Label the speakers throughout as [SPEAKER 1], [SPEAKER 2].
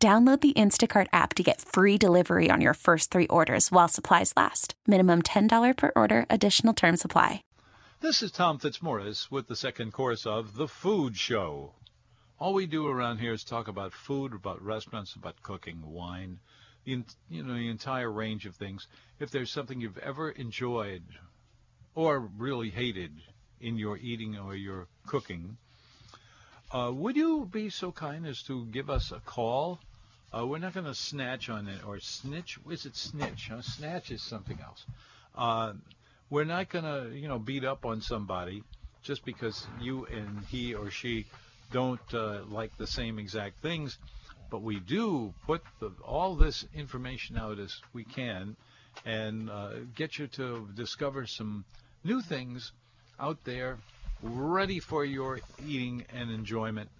[SPEAKER 1] Download the Instacart app to get free delivery on your first three orders while supplies last. Minimum $10 per order, additional term supply.
[SPEAKER 2] This is Tom Fitzmaurice with the second course of The Food Show. All we do around here is talk about food, about restaurants, about cooking, wine, you know, the entire range of things. If there's something you've ever enjoyed or really hated in your eating or your cooking, uh, would you be so kind as to give us a call? Uh, we're not going to snatch on it or snitch. Is it snitch? Huh? Snatch is something else. Uh, we're not going to, you know, beat up on somebody just because you and he or she don't uh, like the same exact things. But we do put the, all this information out as we can and uh, get you to discover some new things out there ready for your eating and enjoyment.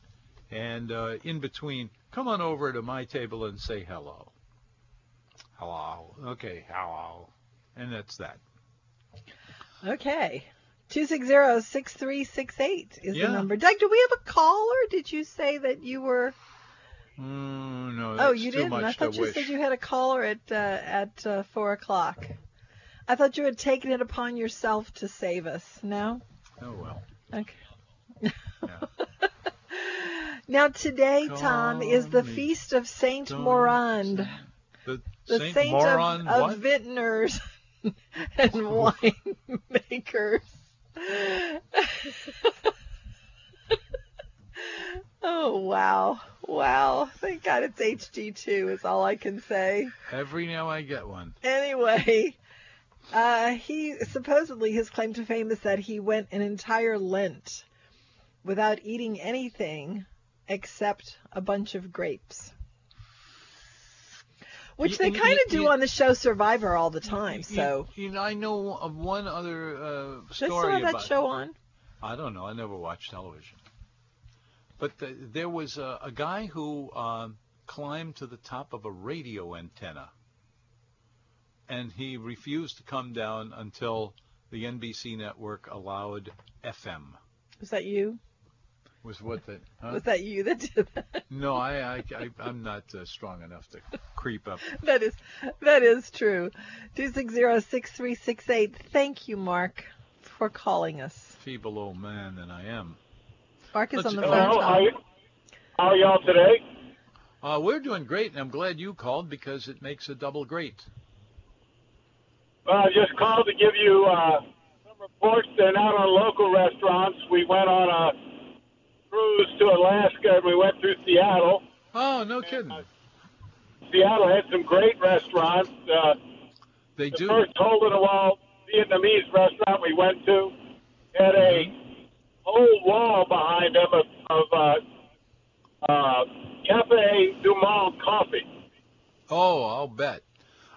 [SPEAKER 2] And uh, in between, come on over to my table and say hello. Hello. Okay, hello. And that's that.
[SPEAKER 3] Okay. 260-6368 is
[SPEAKER 2] Yeah.
[SPEAKER 3] the number. Doug, do we have a call or did you say that you were...
[SPEAKER 2] Mm, no,
[SPEAKER 3] oh, you
[SPEAKER 2] too
[SPEAKER 3] didn't.
[SPEAKER 2] much
[SPEAKER 3] I thought you
[SPEAKER 2] wish.
[SPEAKER 3] said you had a caller at uh, at uh, 4 o'clock. I thought you had taken it upon yourself to save us. No?
[SPEAKER 2] Oh, well.
[SPEAKER 3] Okay.
[SPEAKER 2] Yeah.
[SPEAKER 3] Now today, Tom, is the feast of Saint Morand,
[SPEAKER 2] The,
[SPEAKER 3] the
[SPEAKER 2] Saint,
[SPEAKER 3] saint
[SPEAKER 2] Moron,
[SPEAKER 3] of, of vintners and winemakers. oh wow, wow! Thank God it's HD2 is all I can say.
[SPEAKER 2] Every now I get one.
[SPEAKER 3] Anyway, uh, he supposedly his claim to fame is that he went an entire Lent without eating anything except a bunch of grapes. Which
[SPEAKER 2] You-
[SPEAKER 3] they kind of do
[SPEAKER 2] you-
[SPEAKER 3] on the show Survivor all the time.
[SPEAKER 2] You-
[SPEAKER 3] So,
[SPEAKER 2] you, know, I know of one other uh, story
[SPEAKER 3] have that
[SPEAKER 2] about.
[SPEAKER 3] show on?
[SPEAKER 2] I don't know. I never watched television. But the, there was a, a guy who um, climbed to the top of a radio antenna, and he refused to come down until the NBC network allowed FM.
[SPEAKER 3] Was that you?
[SPEAKER 2] Was what that? Huh?
[SPEAKER 3] Was that you that did that?
[SPEAKER 2] No, I, I, I I'm not uh, strong enough to creep up.
[SPEAKER 3] that is that is true. Two six zero six three six eight. Thank you, Mark, for calling us.
[SPEAKER 2] Feeble old man than I am.
[SPEAKER 3] Mark is
[SPEAKER 2] Let's-
[SPEAKER 3] on the phone.
[SPEAKER 4] Hello, how, y- how are y'all today?
[SPEAKER 2] Uh, we're doing great, and I'm glad you called because it makes a double great.
[SPEAKER 4] Well, I just called to give you uh, some reports. And out on local restaurants, we went on a cruise to Alaska and we went through Seattle.
[SPEAKER 2] Oh, no kidding.
[SPEAKER 4] Seattle had some great restaurants. Uh,
[SPEAKER 2] They
[SPEAKER 4] the
[SPEAKER 2] do.
[SPEAKER 4] first hole in the wall Vietnamese restaurant we went to had a whole wall behind them of, of uh, uh, Cafe Du Monde coffee.
[SPEAKER 2] Oh, I'll bet.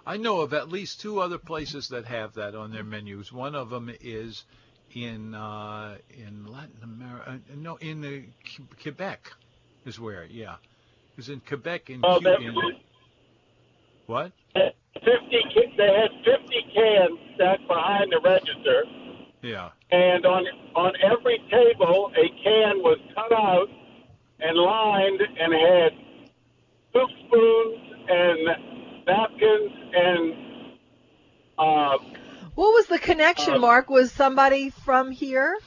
[SPEAKER 2] I know of at least two other places that have that on their menus. One of them is in uh, in Latin America. No, in the Que- Quebec is where. Yeah, it was in Quebec in,
[SPEAKER 4] Oh,
[SPEAKER 2] Q- in what?
[SPEAKER 4] 50 they had 50 cans stacked behind the register
[SPEAKER 2] Yeah.
[SPEAKER 4] and on on every table a can was cut out and lined and had soup spoons and napkins and uh,
[SPEAKER 3] What was the connection,
[SPEAKER 4] Uh,
[SPEAKER 3] Mark? Was somebody from here?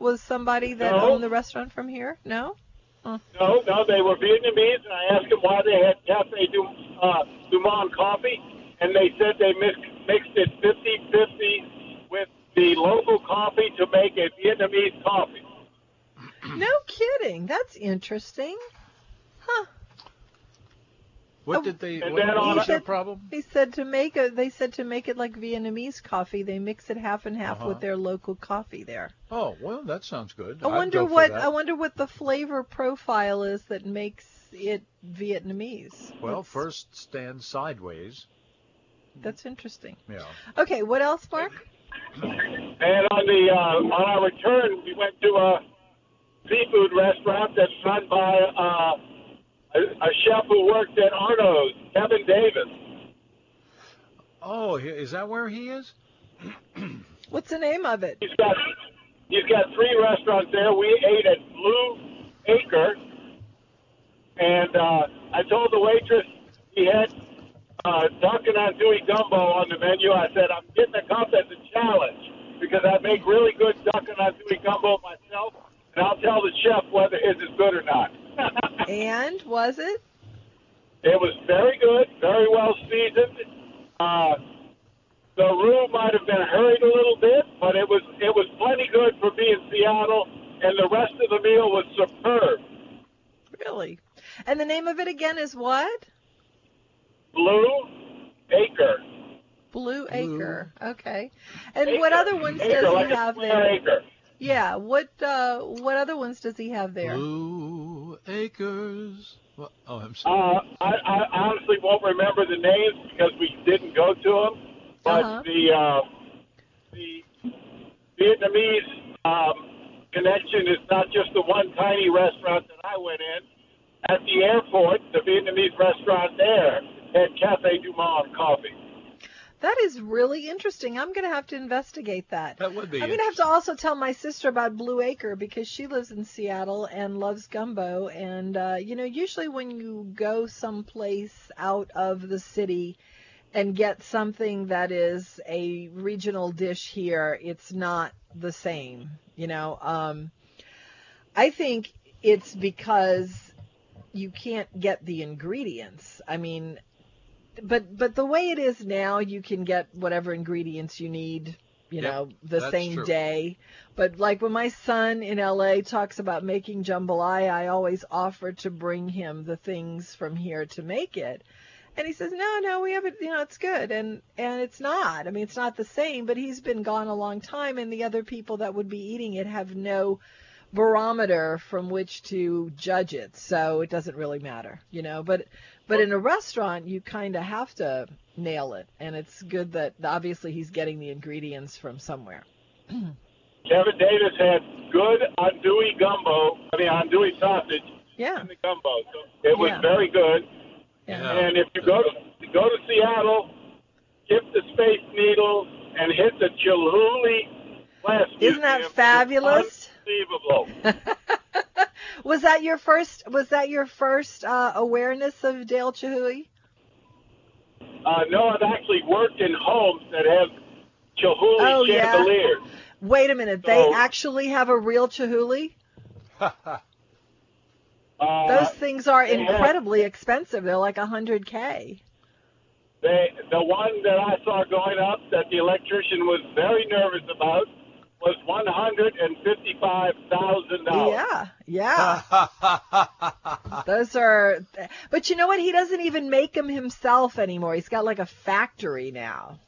[SPEAKER 3] Was somebody that
[SPEAKER 4] No.
[SPEAKER 3] owned the restaurant from here? No.
[SPEAKER 4] no no they were Vietnamese and I asked them why they had Cafe Du, uh, Du Monde coffee and they said they mixed mixed it 50-50 with the local coffee to make a Vietnamese coffee.
[SPEAKER 3] No kidding. That's interesting. Huh.
[SPEAKER 2] What
[SPEAKER 3] Oh,
[SPEAKER 2] did they?
[SPEAKER 4] and
[SPEAKER 2] What,
[SPEAKER 4] then
[SPEAKER 2] what was
[SPEAKER 3] a-
[SPEAKER 2] their problem?
[SPEAKER 3] They said to make a. They said to make it like Vietnamese coffee. They mix it half and half
[SPEAKER 2] Uh-huh.
[SPEAKER 3] with their local coffee there.
[SPEAKER 2] Oh, well, that sounds good.
[SPEAKER 3] I
[SPEAKER 2] I'd
[SPEAKER 3] wonder
[SPEAKER 2] go
[SPEAKER 3] what. I wonder what the flavor profile is that makes it Vietnamese?
[SPEAKER 2] Well,
[SPEAKER 3] What's-
[SPEAKER 2] first stand sideways.
[SPEAKER 3] That's interesting.
[SPEAKER 2] Yeah.
[SPEAKER 3] Okay, what else, Mark?
[SPEAKER 4] And on the uh, on our return, we went to a seafood restaurant that's run by uh, a, a chef who worked at Arnaud's, Kevin Davis.
[SPEAKER 2] Oh, is that where he is?
[SPEAKER 3] What's the name of it?
[SPEAKER 4] He's got he's got three restaurants there. We ate at Blue Acre, and uh, I told the waitress he had uh, duck and andouille gumbo on the menu. I said I'm getting a cup as a challenge because I make really good duck and andouille gumbo myself, and I'll tell the chef whether his is good or not.
[SPEAKER 3] And was it?
[SPEAKER 4] It was very good, very well seasoned. Uh, the room might have been hurried a little bit, but it was it was plenty good for me in Seattle, and the rest of the meal was superb.
[SPEAKER 3] Really? And the name of it again is what?
[SPEAKER 4] Blue Acre.
[SPEAKER 3] Blue
[SPEAKER 2] Blue.
[SPEAKER 3] Acre. Okay. And
[SPEAKER 4] Acre.
[SPEAKER 3] what other ones
[SPEAKER 4] Acre,
[SPEAKER 3] does he
[SPEAKER 4] a
[SPEAKER 3] have there?
[SPEAKER 4] Acre.
[SPEAKER 3] Yeah. What uh what other ones does he have there?
[SPEAKER 2] Blue Acres. What? Oh, I'm sorry.
[SPEAKER 4] Uh, I, I honestly won't remember the names because we didn't go to them. But
[SPEAKER 3] Uh-huh.
[SPEAKER 4] the uh, the Vietnamese um, connection is not just the one tiny restaurant that I went in. At the airport, the Vietnamese restaurant there had Cafe Du Monde coffee.
[SPEAKER 3] That is really interesting. I'm going to have to investigate that.
[SPEAKER 2] that would be.
[SPEAKER 3] I'm going to have to also tell my sister about Blue Acre because she lives in Seattle and loves gumbo. And, uh, you know, usually when you go someplace out of the city and get something that is a regional dish here, it's not the same. You know, um, I think it's because you can't get the ingredients. I mean, but but the way it is now, you can get whatever ingredients you need, you
[SPEAKER 2] Yep,
[SPEAKER 3] know, the same
[SPEAKER 2] true.
[SPEAKER 3] day. But like when my son in LA talks about making jambalaya, I always offer to bring him the things from here to make it. And he says, "No, no, we haven't, you know, it's good." And and it's not. I mean, it's not the same, but he's been gone a long time and the other people that would be eating it have no barometer from which to judge it. So it doesn't really matter, you know, but but in a restaurant, you kind of have to nail it, and it's good that obviously he's getting the ingredients from somewhere.
[SPEAKER 4] Kevin Davis had good andouille gumbo, I mean andouille sausage
[SPEAKER 3] Yeah,
[SPEAKER 4] in the gumbo. So it was
[SPEAKER 3] Yeah.
[SPEAKER 4] very good.
[SPEAKER 3] yeah.
[SPEAKER 4] And if you go to go to Seattle, skip the Space Needle and hit the Glass
[SPEAKER 3] Isn't that
[SPEAKER 4] Museum,
[SPEAKER 3] fabulous? Was that your first? Was that your first uh, awareness of Dale Chihuly?
[SPEAKER 4] uh, no, I've actually worked in homes that have Chihuly
[SPEAKER 3] Oh, yeah. Wait a minute, they actually have a real Chihuly?
[SPEAKER 4] Uh,
[SPEAKER 3] Those things are
[SPEAKER 4] they have-
[SPEAKER 3] incredibly expensive. They're like a hundred k.
[SPEAKER 4] they, the one that I saw going up that the electrician was very nervous about was one hundred and fifty-five thousand dollars.
[SPEAKER 3] Yeah, yeah. Those are, but you know what? He doesn't even make them himself anymore. He's got like a factory now.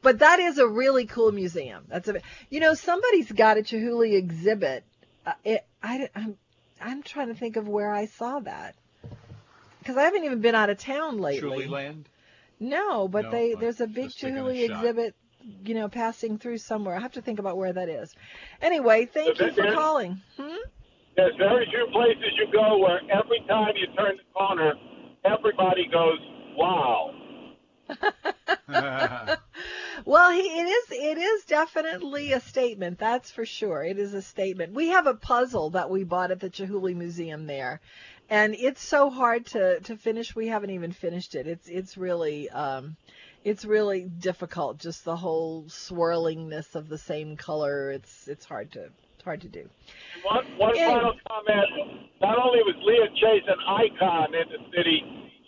[SPEAKER 3] But that is a really cool museum. That's a, you know, somebody's got a Chihuly exhibit. Uh, it, I, I'm, I'm trying to think of where I saw that because I haven't even been out of town lately.
[SPEAKER 2] Truly Land.
[SPEAKER 3] No, but
[SPEAKER 2] No,
[SPEAKER 3] they
[SPEAKER 2] I
[SPEAKER 3] there's a big
[SPEAKER 2] was taking a
[SPEAKER 3] Chihuly exhibit, you know, passing through somewhere. I have to think about where that is. Anyway, thank you for calling. Hmm?
[SPEAKER 4] There's very few places you go where every time you turn the corner, everybody goes, "Wow."
[SPEAKER 3] Well, he, it is it is definitely a statement. That's for sure. It is a statement. We have a puzzle that we bought at the Chihuly Museum there, and it's so hard to to finish. We haven't even finished it. It's it's really um, it's really difficult. Just the whole swirlingness of the same color. It's it's hard to it's hard to do.
[SPEAKER 4] One, one
[SPEAKER 3] Yeah.
[SPEAKER 4] final comment. Not only was Leah Chase an icon in the city,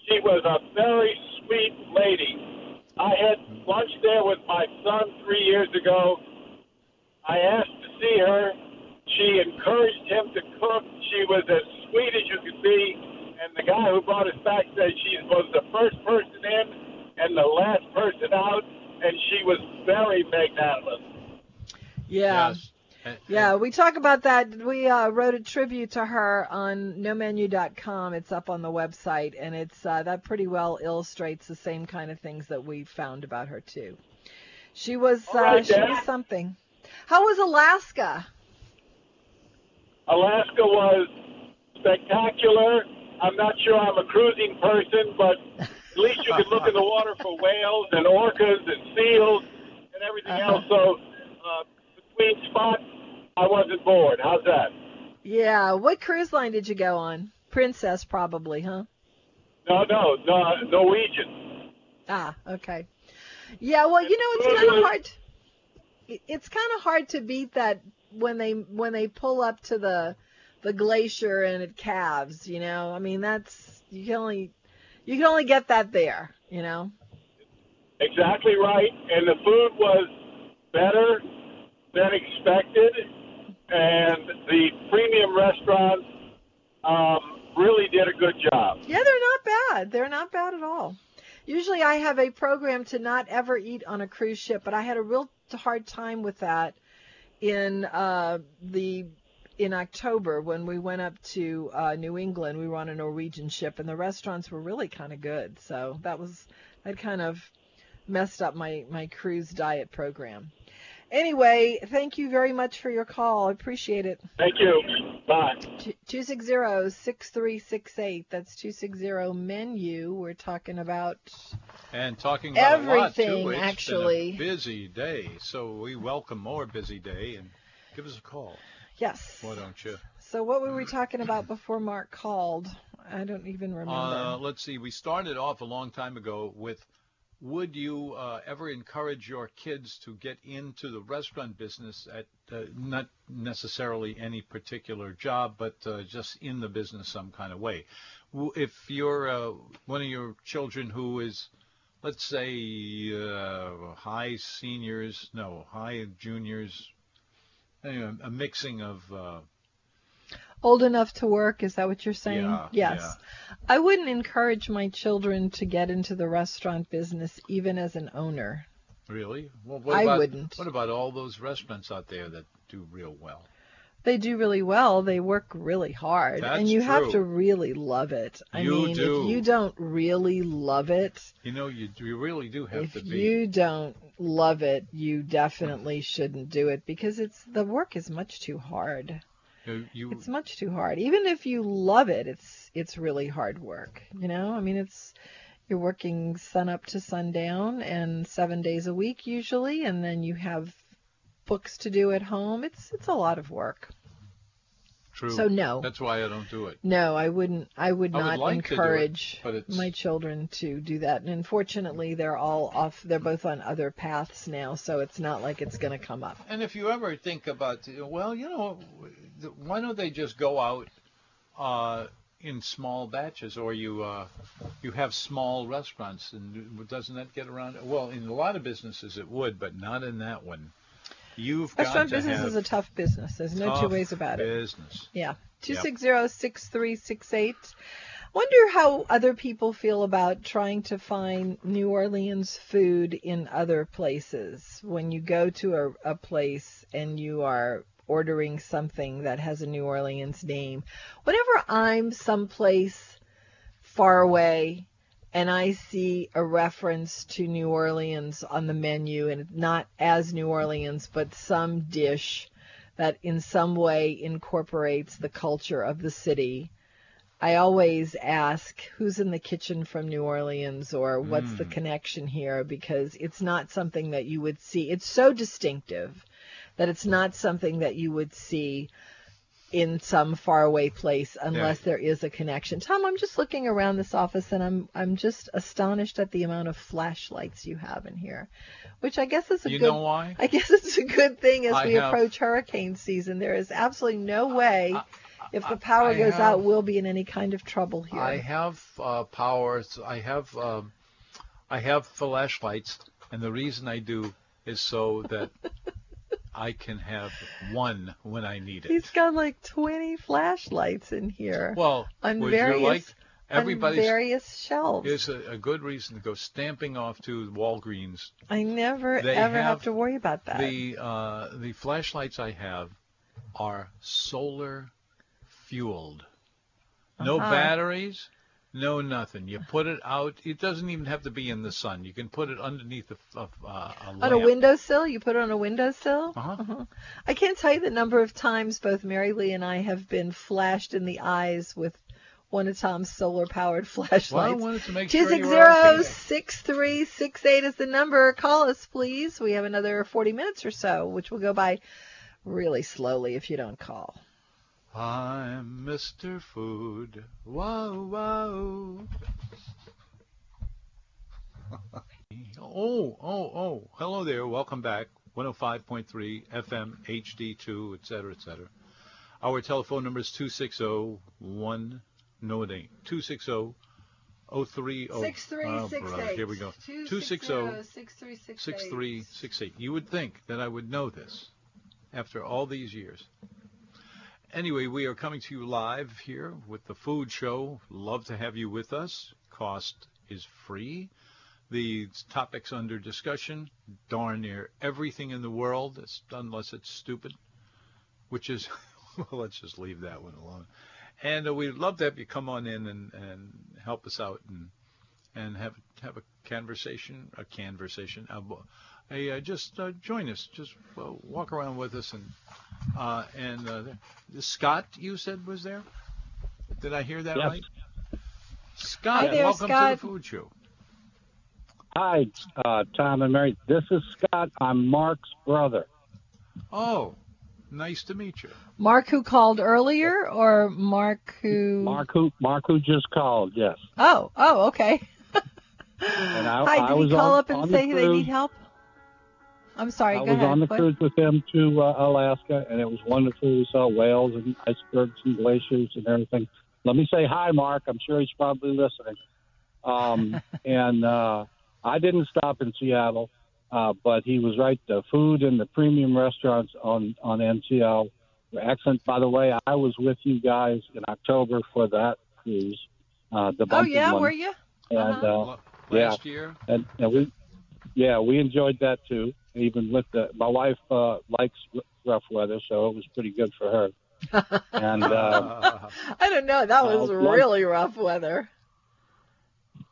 [SPEAKER 4] she was a very sweet lady. I had lunch there with my son three years ago. I asked to see her. She encouraged him to cook. She was as sweet as you could be. And the guy who brought us back said she was the first person in and the last person out, and she was very magnanimous.
[SPEAKER 3] Yeah.
[SPEAKER 2] Yes.
[SPEAKER 3] Yeah, we talk about that. We uh, wrote a tribute to her on nomenu.com. It's up on the website, and it's uh, that pretty well illustrates the same kind of things that we found about her too. She was
[SPEAKER 4] All
[SPEAKER 3] uh,
[SPEAKER 4] right,
[SPEAKER 3] she was something. How was Alaska?
[SPEAKER 4] Alaska was spectacular. I'm not sure I'm a cruising person, but at least you can look in the water for whales and orcas and seals and everything else. So uh, between spots, I wasn't bored. How's that?
[SPEAKER 3] Yeah, what cruise line did you go on? Princess, probably, huh?
[SPEAKER 4] No, no, no, Norwegian.
[SPEAKER 3] Ah, okay. Yeah, well, you know, it's kind of hard. it- It's kind of hard to beat that when they when they pull up to the the glacier and it calves. You know, I mean, that's you can only you can only get that there. You know.
[SPEAKER 4] Exactly right. And the food was better than expected. And the premium restaurants um, really did a good job.
[SPEAKER 3] Yeah, they're not bad. They're not bad at all. Usually I have a program to not ever eat on a cruise ship, but I had a real hard time with that in uh, the in October when we went up to uh, New England. We were on a Norwegian ship, and the restaurants were really kind of good. So that was that kind of messed up my my cruise diet program. Anyway, thank you very much for your call. I appreciate it.
[SPEAKER 4] Thank you. Bye.
[SPEAKER 3] 260-6368. That's 260-MENU. We're talking about
[SPEAKER 2] And talking about a lot, too.
[SPEAKER 3] Everything,
[SPEAKER 2] It's
[SPEAKER 3] actually.
[SPEAKER 2] Been a busy day, so we welcome more busy day and give us a call.
[SPEAKER 3] Yes.
[SPEAKER 2] Why don't you?
[SPEAKER 3] So what were we talking about before Mark called? I don't even remember.
[SPEAKER 2] Uh, let's see. We started off a long time ago with would you uh, ever encourage your kids to get into the restaurant business at uh, not necessarily any particular job, but uh, just in the business some kind of way? If you're uh, one of your children who is, let's say, uh, high seniors, no, high juniors, anyway, a mixing of uh,
[SPEAKER 3] Old enough to work, is that what you're saying?
[SPEAKER 2] Yeah,
[SPEAKER 3] yes.
[SPEAKER 2] yeah.
[SPEAKER 3] I wouldn't encourage my children to get into the restaurant business even as an owner.
[SPEAKER 2] Really? Well, what
[SPEAKER 3] I
[SPEAKER 2] about,
[SPEAKER 3] wouldn't.
[SPEAKER 2] What about all those restaurants out there that do real well?
[SPEAKER 3] They do really well. They work really hard.
[SPEAKER 2] That's
[SPEAKER 3] and you have to really love it. I
[SPEAKER 2] You
[SPEAKER 3] mean,
[SPEAKER 2] do.
[SPEAKER 3] if you don't really love it,
[SPEAKER 2] You know, you, you really do have to be.
[SPEAKER 3] If you don't love it, you definitely shouldn't do it because it's the work is much too hard.
[SPEAKER 2] you, you
[SPEAKER 3] It's much too hard. Even if you love it, it's it's really hard work. You know, I mean, it's you're working sun up to sundown and seven days a week usually, and then you have books to do at home. It's it's a lot of work.
[SPEAKER 2] true.
[SPEAKER 3] So no,
[SPEAKER 2] That's why I don't do it.
[SPEAKER 3] no, I wouldn't. I would
[SPEAKER 2] I would
[SPEAKER 3] not
[SPEAKER 2] like do it,
[SPEAKER 3] encourage my children to do that. And unfortunately, they're all off. They're both on other paths now, so it's not like it's going to come up.
[SPEAKER 2] And if you ever think about, well, you know, why don't they just go out uh, in small batches, or you uh, you have small restaurants, and doesn't that get around? Well, in a lot of businesses it would, but not in that one. You've
[SPEAKER 3] Restaurant
[SPEAKER 2] got to
[SPEAKER 3] business is a tough business. There's no two ways about it.
[SPEAKER 2] Business.
[SPEAKER 3] Yeah.
[SPEAKER 2] Yep.
[SPEAKER 3] 260-6368. Wonder how other people feel about trying to find New Orleans food in other places. When you go to a, a place and you are ordering something that has a New Orleans name. Whenever I'm someplace far away and I see a reference to New Orleans on the menu and not as New Orleans, but some dish that in some way incorporates the culture of the city. I always ask who's in the kitchen from New Orleans or what's the hmm. connection here because it's not something that you would see. It's so distinctive that it's not something that you would see in some faraway place unless there is a connection. Tom, I'm just looking around this office and I'm I'm just astonished at the amount of flashlights you have in here, which I guess is a
[SPEAKER 2] You
[SPEAKER 3] good
[SPEAKER 2] know why?
[SPEAKER 3] I guess it's a good thing as
[SPEAKER 2] I
[SPEAKER 3] we
[SPEAKER 2] have-
[SPEAKER 3] approach hurricane season. There is absolutely no way if the power
[SPEAKER 2] I
[SPEAKER 3] goes
[SPEAKER 2] have-
[SPEAKER 3] out, we'll be in any kind of trouble here.
[SPEAKER 2] I have uh, powers. I have um, I have flashlights, and the reason I do is so that I can have one when I need it.
[SPEAKER 3] He's got like 20 flashlights in here
[SPEAKER 2] well,
[SPEAKER 3] on various
[SPEAKER 2] like Everybody's
[SPEAKER 3] on various shelves.
[SPEAKER 2] is a, a good reason to go stamping off to Walgreens.
[SPEAKER 3] I never
[SPEAKER 2] They
[SPEAKER 3] ever have,
[SPEAKER 2] have
[SPEAKER 3] to worry about that.
[SPEAKER 2] The uh, the flashlights I have are solar fueled. No
[SPEAKER 3] Uh-huh.
[SPEAKER 2] batteries, no nothing. You put it out. It doesn't even have to be in the sun. You can put it underneath a, a, a, a
[SPEAKER 3] on a windowsill, you put it on a windowsill.
[SPEAKER 2] Uh-huh.
[SPEAKER 3] I can't tell you the number of times both Mary Lee and I have been flashed in the eyes with one of Tom's solar-powered
[SPEAKER 2] Well, I
[SPEAKER 3] flashlights.
[SPEAKER 2] wanted to make
[SPEAKER 3] Two
[SPEAKER 2] sure
[SPEAKER 3] six
[SPEAKER 2] you were
[SPEAKER 3] zero six three six eight is the number. Call us, please. We have another 40 minutes or so, which will go by really slowly if you don't call.
[SPEAKER 2] I'm Mr. Food. Wow, wow. oh, oh, oh. Hello there. Welcome back. 105.3 FM, HD2, etc., cetera, et cetera. Our telephone number is 260-1, no it ain't, 260 030. Oh, brother, here we go. 260 6368. You would think that I would know this after all these years. Anyway, we are coming to you live here with the food show. Love to have you with us. Cost is free. The topics under discussion, darn near everything in the world, it's- unless it's stupid, which is, well, let's just leave that one alone. And uh, we'd love to have you come on in and, and help us out and and have have a conversation, a conversation, a, a, uh just uh, join us, just uh, walk around with us, and uh, and uh, Scott, you said was there. Did I hear that
[SPEAKER 5] Yes.
[SPEAKER 2] right? Scott,
[SPEAKER 3] Hi there,
[SPEAKER 2] welcome
[SPEAKER 3] Scott.
[SPEAKER 2] to the food show.
[SPEAKER 5] Hi, uh, Tom and Mary. This is Scott. I'm Mark's brother.
[SPEAKER 2] Oh, nice to meet you.
[SPEAKER 3] Mark who called earlier or Mark who
[SPEAKER 5] Mark who Mark who just called. Yes.
[SPEAKER 3] Oh, oh, okay.
[SPEAKER 5] And I,
[SPEAKER 3] Hi,
[SPEAKER 5] I
[SPEAKER 3] did
[SPEAKER 5] was
[SPEAKER 3] he call
[SPEAKER 5] on,
[SPEAKER 3] up and
[SPEAKER 5] on the
[SPEAKER 3] say they need help? I'm sorry,
[SPEAKER 5] I
[SPEAKER 3] go
[SPEAKER 5] was
[SPEAKER 3] ahead.
[SPEAKER 5] on the
[SPEAKER 3] What?
[SPEAKER 5] cruise with him to uh, Alaska, and it was wonderful. We saw whales and icebergs and glaciers and everything. Let me say hi, Mark. I'm sure he's probably listening. Um, and uh, I didn't stop in Seattle, uh, but he was right. The food and the premium restaurants on on NCL were excellent. By the way, I was with you guys in October for that cruise. Uh, the
[SPEAKER 3] Oh yeah,
[SPEAKER 5] one.
[SPEAKER 3] were you?
[SPEAKER 5] And,
[SPEAKER 3] Uh-huh.
[SPEAKER 5] uh,
[SPEAKER 2] L-
[SPEAKER 5] yeah.
[SPEAKER 2] Last year,
[SPEAKER 5] and, and we, yeah, we enjoyed that too. Even with the, my wife uh, likes rough weather, so it was pretty good for her. And uh,
[SPEAKER 3] I don't know. That was
[SPEAKER 5] Uh, one-
[SPEAKER 3] really rough weather.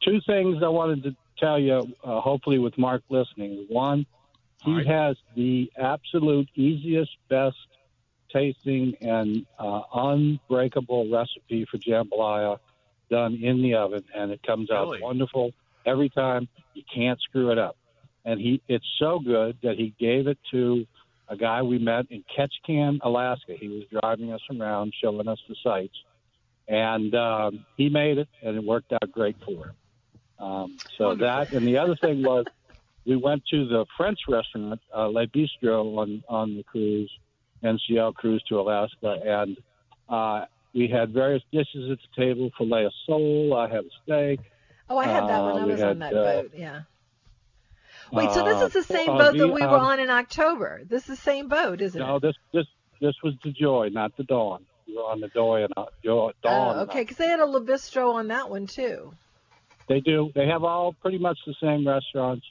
[SPEAKER 5] two things I wanted to tell you. Uh, hopefully, with Mark listening, one, he
[SPEAKER 2] All right.
[SPEAKER 5] has the absolute easiest, best tasting and uh, unbreakable recipe for jambalaya done in the oven, and it comes out
[SPEAKER 2] Really?
[SPEAKER 5] wonderful every time. You can't screw it up. And he, it's so good that he gave it to a guy we met in Ketchikan, Alaska. He was driving us around, showing us the sights, and um, he made it, and it worked out great for him. Um, so
[SPEAKER 2] Wonderful.
[SPEAKER 5] that, and the other thing was, we went to the French restaurant, uh, Le Bistro, on on the cruise, NCL cruise to Alaska, and uh, we had various dishes at the table: filet of sole. I had a steak.
[SPEAKER 3] Oh, I had that
[SPEAKER 5] Uh,
[SPEAKER 3] when I
[SPEAKER 5] we
[SPEAKER 3] was on that
[SPEAKER 5] uh,
[SPEAKER 3] boat. Yeah. Wait, so this
[SPEAKER 5] uh,
[SPEAKER 3] is the same
[SPEAKER 5] uh,
[SPEAKER 3] boat that we were
[SPEAKER 5] um,
[SPEAKER 3] on in October. This is the same boat, isn't
[SPEAKER 5] No,
[SPEAKER 3] it?
[SPEAKER 5] No, this this this was the Joy, not the Dawn. We were on the Joy and uh, Dawn.
[SPEAKER 3] Oh, okay, because they had a Le Bistro on that one too.
[SPEAKER 5] They do. They have all pretty much the same restaurants,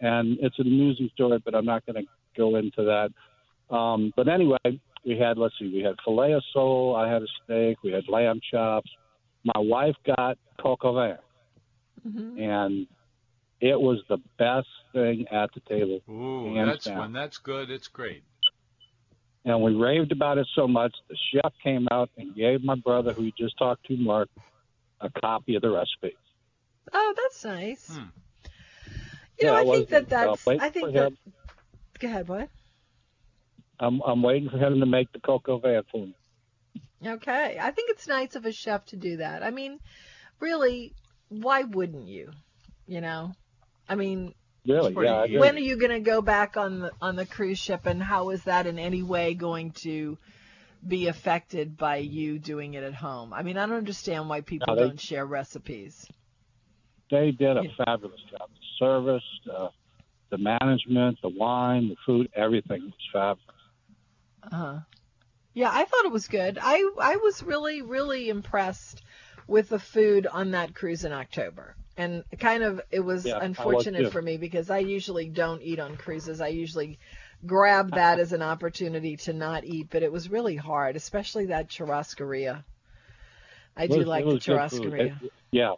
[SPEAKER 5] and it's an amusing story, but I'm not going to go into that. Um, but anyway, we had let's see, we had filet of sole. I had a steak. We had lamb chops. My wife got coq au vin,
[SPEAKER 3] hmm
[SPEAKER 5] and it was the best thing at the table.
[SPEAKER 2] Ooh, that's
[SPEAKER 5] down.
[SPEAKER 2] when that's good. It's great.
[SPEAKER 5] And we raved about it so much, the chef came out and gave my brother, who you just talked to, Mark, a copy of the recipe.
[SPEAKER 3] Oh, that's nice.
[SPEAKER 2] Hmm.
[SPEAKER 3] You know,
[SPEAKER 5] Yeah,
[SPEAKER 3] I
[SPEAKER 5] it was-
[SPEAKER 3] think that
[SPEAKER 5] uh,
[SPEAKER 3] that's.
[SPEAKER 5] wait
[SPEAKER 3] I think
[SPEAKER 5] for
[SPEAKER 3] that.
[SPEAKER 5] him.
[SPEAKER 3] Go ahead, what?
[SPEAKER 5] I'm, I'm waiting for him to make the coq au vin for me.
[SPEAKER 3] Okay, I think it's nice of a chef to do that. I mean, really, why wouldn't you? You know, I mean,
[SPEAKER 5] Really? Yeah. I
[SPEAKER 3] when are you going to go back on the on the cruise ship, and how is that in any way going to be affected by you doing it at home? I mean, I don't understand why people
[SPEAKER 5] No, they-
[SPEAKER 3] don't share recipes.
[SPEAKER 5] They did a
[SPEAKER 3] Yeah.
[SPEAKER 5] fabulous job. The service, uh, the management, the wine, the food, everything was fabulous.
[SPEAKER 3] Uh-huh. Yeah, I thought it was good. I I was really really impressed with the food on that cruise in October. And kind of it was
[SPEAKER 5] Yeah, was
[SPEAKER 3] unfortunate for me because I usually don't eat on cruises. I usually grab that as an opportunity to not eat, but it was really hard, especially that churrascaria. I do
[SPEAKER 5] was-
[SPEAKER 3] like the churrascaria.
[SPEAKER 5] It- yeah,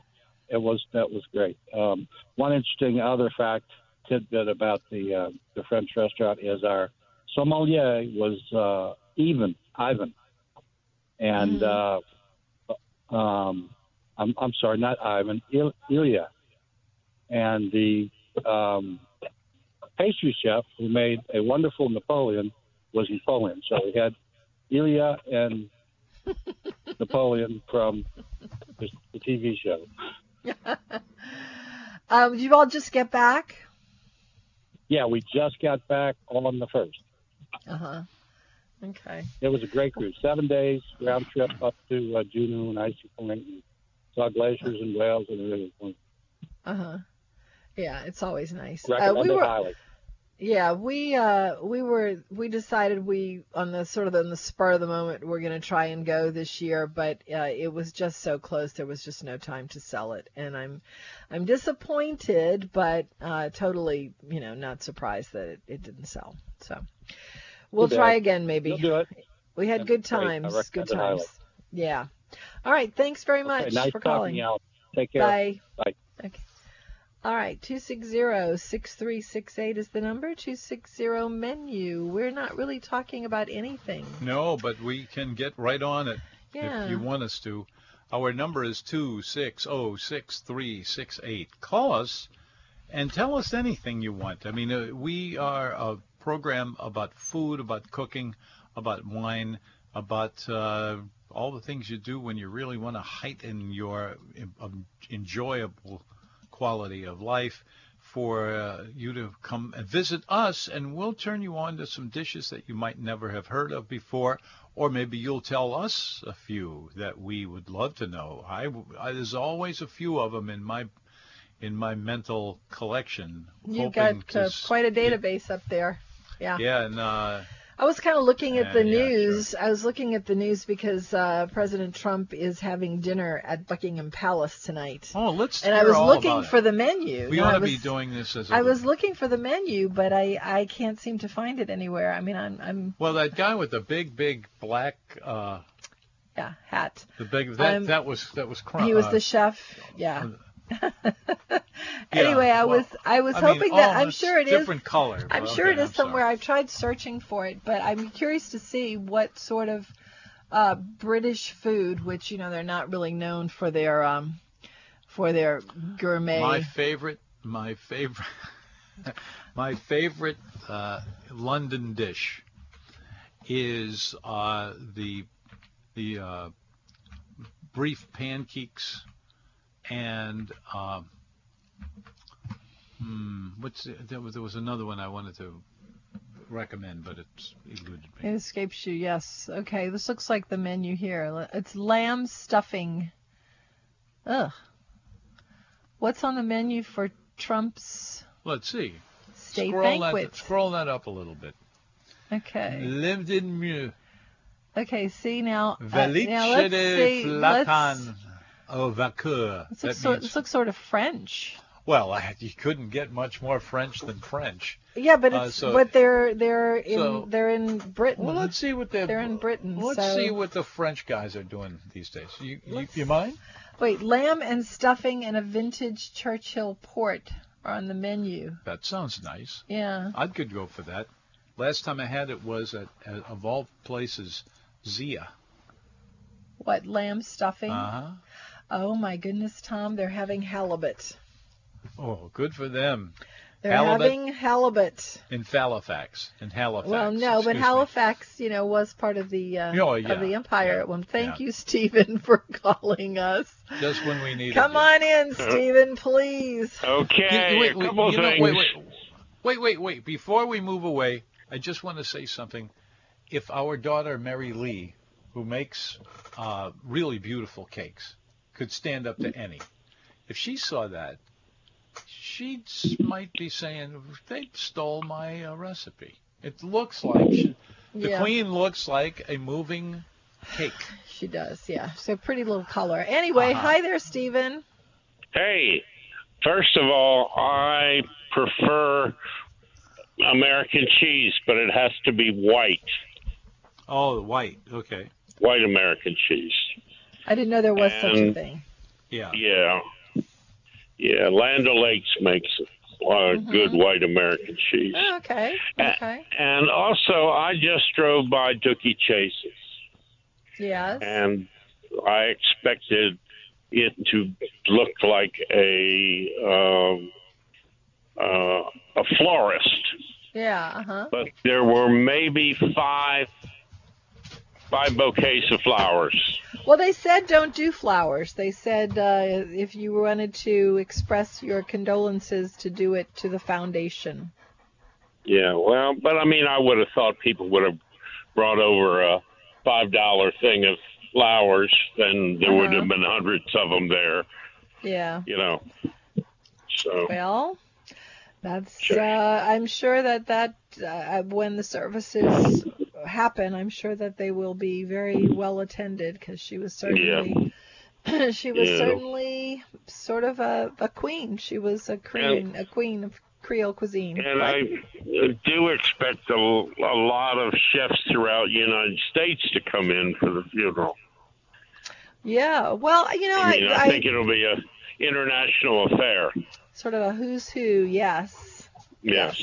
[SPEAKER 5] it was that was great. Um, one interesting other fact tidbit about the uh, the French restaurant is our sommelier was uh, even Ivan, and uh, um, I'm I'm sorry, not Ivan, Il- Ilya, and the um, pastry chef who made a wonderful Napoleon was Napoleon. So we had Ilya and Napoleon from the, the TV show.
[SPEAKER 3] Um, did you all just get back?
[SPEAKER 5] Yeah, we just got back on the first.
[SPEAKER 3] Uh huh. Okay.
[SPEAKER 5] It was a great cruise. Seven days round trip up to uh, Juneau and Icy Point. And saw glaciers and whales and everything.
[SPEAKER 3] Uh huh. Yeah, it's always nice. Uh, we were,
[SPEAKER 5] highly.
[SPEAKER 3] yeah, we uh, we were we decided we on the sort of on the spur of the moment we're going to try and go this year, but uh, it was just so close. There was just no time to sell it, and I'm I'm disappointed, but uh, totally you know not surprised that it, it didn't sell. So we'll
[SPEAKER 5] Too
[SPEAKER 3] try again maybe.
[SPEAKER 5] You'll do it.
[SPEAKER 3] We had
[SPEAKER 5] That's
[SPEAKER 3] good times. Good times. Yeah. All right. Thanks very much
[SPEAKER 5] Okay, nice
[SPEAKER 3] for
[SPEAKER 5] talking
[SPEAKER 3] calling.
[SPEAKER 5] to you. Al. Take care.
[SPEAKER 3] Bye.
[SPEAKER 5] Bye.
[SPEAKER 3] Okay. All right. 260-6368 is the number. 260 menu. We're not really talking about anything.
[SPEAKER 2] No, but we can get right on it
[SPEAKER 3] Yeah.
[SPEAKER 2] if you want us to. Our number is two six zero six three six eight. Call us and tell us anything you want. I mean, uh, we are a program about food, about cooking, about wine, about uh, all the things you do when you really want to heighten your um, enjoyable quality of life. For uh, you to come and visit us, and we'll turn you on to some dishes that you might never have heard of before, or maybe you'll tell us a few that we would love to know. I, I there's always a few of them in my in my mental collection.
[SPEAKER 3] You've got uh, quite a database up there. Yeah.
[SPEAKER 2] Yeah, and uh,
[SPEAKER 3] I was kind of looking at
[SPEAKER 2] Yeah,
[SPEAKER 3] the
[SPEAKER 2] yeah, sure.
[SPEAKER 3] news. I was looking at the news because uh, President Trump is having dinner at Buckingham Palace tonight.
[SPEAKER 2] oh, let's.
[SPEAKER 3] and I was looking for
[SPEAKER 2] it.
[SPEAKER 3] the menu.
[SPEAKER 2] We ought to be
[SPEAKER 3] was-
[SPEAKER 2] doing this as a.
[SPEAKER 3] I was looking for the menu, but I, I can't seem to find it anywhere. I mean, I'm I'm
[SPEAKER 2] Well, that guy with the big, big black, uh,
[SPEAKER 3] yeah hat.
[SPEAKER 2] the big that
[SPEAKER 3] I'm-
[SPEAKER 2] that was that was.
[SPEAKER 3] He was
[SPEAKER 2] uh,
[SPEAKER 3] the chef. Yeah.
[SPEAKER 2] Yeah,
[SPEAKER 3] anyway, I
[SPEAKER 2] well,
[SPEAKER 3] was I was
[SPEAKER 2] I mean,
[SPEAKER 3] hoping that
[SPEAKER 2] oh,
[SPEAKER 3] I'm sure it is.
[SPEAKER 2] different color.
[SPEAKER 3] I'm sure
[SPEAKER 2] okay,
[SPEAKER 3] it is
[SPEAKER 2] I'm sorry.
[SPEAKER 3] somewhere. I've tried searching for it, but I'm curious to see what sort of uh, British food, which you know they're not really known for their um, for their gourmet.
[SPEAKER 2] My favorite, my favorite, my favorite uh, London dish is uh, the the uh, brief pancakes and uh, hmm, what's the, there was there was another one I wanted to recommend, but it's eluded
[SPEAKER 3] It escapes you, yes. Okay, this looks like the menu here. It's lamb stuffing. Ugh. What's on the menu for Trump's
[SPEAKER 2] Let's see.
[SPEAKER 3] state
[SPEAKER 2] scroll
[SPEAKER 3] banquet?
[SPEAKER 2] that scroll that up a little bit.
[SPEAKER 3] Okay.
[SPEAKER 2] London mieux.
[SPEAKER 3] Okay, see now. uh,
[SPEAKER 2] Velice
[SPEAKER 3] now let's
[SPEAKER 2] de
[SPEAKER 3] see. Let's,
[SPEAKER 2] au vainqueur.
[SPEAKER 3] this, looks sort,
[SPEAKER 2] means,
[SPEAKER 3] this looks sort of French.
[SPEAKER 2] well, I, you couldn't get much more French than French.
[SPEAKER 3] Yeah, but
[SPEAKER 2] Uh,
[SPEAKER 3] it's
[SPEAKER 2] so-
[SPEAKER 3] but they're they're in
[SPEAKER 2] so-
[SPEAKER 3] they're in Britain.
[SPEAKER 2] Well, let's see what they're.
[SPEAKER 3] They're in Britain,
[SPEAKER 2] Let's
[SPEAKER 3] so-
[SPEAKER 2] see what the French guys are doing these days. You, you, you mind?
[SPEAKER 3] Wait, lamb and stuffing and a vintage Churchill port are on the menu.
[SPEAKER 2] That sounds nice.
[SPEAKER 3] Yeah.
[SPEAKER 2] I could go for that. Last time I had it was at, at of all places, Zia.
[SPEAKER 3] What lamb stuffing?
[SPEAKER 2] Uh huh.
[SPEAKER 3] Oh my goodness, Tom, they're having halibut.
[SPEAKER 2] Oh, good for them.
[SPEAKER 3] They're
[SPEAKER 2] Halibut?
[SPEAKER 3] having halibut.
[SPEAKER 2] In Halifax. In Halifax.
[SPEAKER 3] Well, no, but
[SPEAKER 2] excuse me.
[SPEAKER 3] Halifax, you know, was part of the uh,
[SPEAKER 2] Oh, yeah,
[SPEAKER 3] of the empire
[SPEAKER 2] yeah,
[SPEAKER 3] at one. Thank
[SPEAKER 2] yeah.
[SPEAKER 3] you, Stephen, for calling us.
[SPEAKER 2] Just when we need it.
[SPEAKER 3] Come on in, Stephen, please.
[SPEAKER 4] Okay,
[SPEAKER 2] wait,
[SPEAKER 4] a
[SPEAKER 2] wait,
[SPEAKER 4] couple
[SPEAKER 2] you know,
[SPEAKER 4] things.
[SPEAKER 2] wait, wait, wait, wait, wait. Before we move away, I just want to say something. If our daughter Mary Lee, who makes uh, really beautiful cakes, could stand up to any, if she saw that, she might be saying they stole my uh, recipe. It looks like she, the
[SPEAKER 3] Yeah.
[SPEAKER 2] queen looks like a moving cake.
[SPEAKER 3] She does, yeah. So pretty little color. Anyway,
[SPEAKER 2] Uh-huh.
[SPEAKER 3] hi there, Stephen.
[SPEAKER 6] Hey, first of all, I prefer American cheese, but it has to be white,
[SPEAKER 2] Oh, white. Okay.
[SPEAKER 6] white American cheese.
[SPEAKER 3] I didn't know there was such a thing.
[SPEAKER 2] Yeah.
[SPEAKER 6] Yeah, yeah. Land O'Lakes makes a lot of good white American cheese.
[SPEAKER 3] Oh, okay.
[SPEAKER 6] A-
[SPEAKER 3] Okay.
[SPEAKER 6] And also, I just drove by Dooky Chase's,
[SPEAKER 3] Yes.
[SPEAKER 6] and I expected it to look like a um, uh, a florist.
[SPEAKER 3] Yeah. Uh huh.
[SPEAKER 6] but there were maybe five five bouquets of flowers.
[SPEAKER 3] Well, they said don't do flowers. They said uh, if you wanted to express your condolences, to do it to the foundation.
[SPEAKER 6] Yeah, well, but I mean, I would have thought people would have brought over a five dollar thing of flowers, and there would
[SPEAKER 3] Uh-huh.
[SPEAKER 6] have been hundreds of them there.
[SPEAKER 3] Yeah.
[SPEAKER 6] You know, so
[SPEAKER 3] Well, that's.
[SPEAKER 6] Sure.
[SPEAKER 3] Uh, I'm sure that that uh, when the services happen, I'm sure that they will be very well attended because she was certainly. she was
[SPEAKER 6] Yeah.
[SPEAKER 3] certainly sort of a, a queen. She was a queen, a queen of Creole cuisine.
[SPEAKER 6] and
[SPEAKER 3] But-
[SPEAKER 6] I do expect a, a lot of chefs throughout the United States to come in for the funeral.
[SPEAKER 3] yeah. Well, you know,
[SPEAKER 6] I mean, I,
[SPEAKER 3] I,
[SPEAKER 6] think it'll be a international affair.
[SPEAKER 3] sort of a who's who. Yes.
[SPEAKER 6] Yes.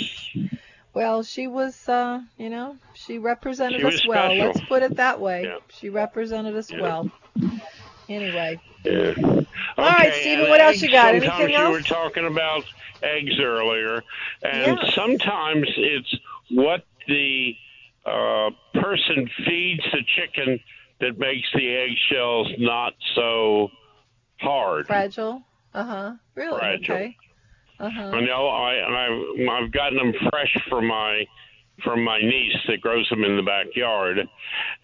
[SPEAKER 3] Well, she was, uh, you know, she represented
[SPEAKER 6] She
[SPEAKER 3] us well.
[SPEAKER 6] special.
[SPEAKER 3] Let's put it that way.
[SPEAKER 6] Yeah.
[SPEAKER 3] She represented us
[SPEAKER 6] Yeah.
[SPEAKER 3] well. Anyway,
[SPEAKER 6] Yeah.
[SPEAKER 3] All right,
[SPEAKER 6] Okay,
[SPEAKER 3] Stephen, what else you got? Anything
[SPEAKER 6] you were talking about eggs earlier, and sometimes it's what the uh, person feeds the chicken that makes the eggshells not so hard.
[SPEAKER 3] fragile. Uh huh. Really?
[SPEAKER 6] Fragile.
[SPEAKER 3] Okay. Uh huh.
[SPEAKER 6] I know I, I've, I've gotten them fresh from my from my niece that grows them in the backyard,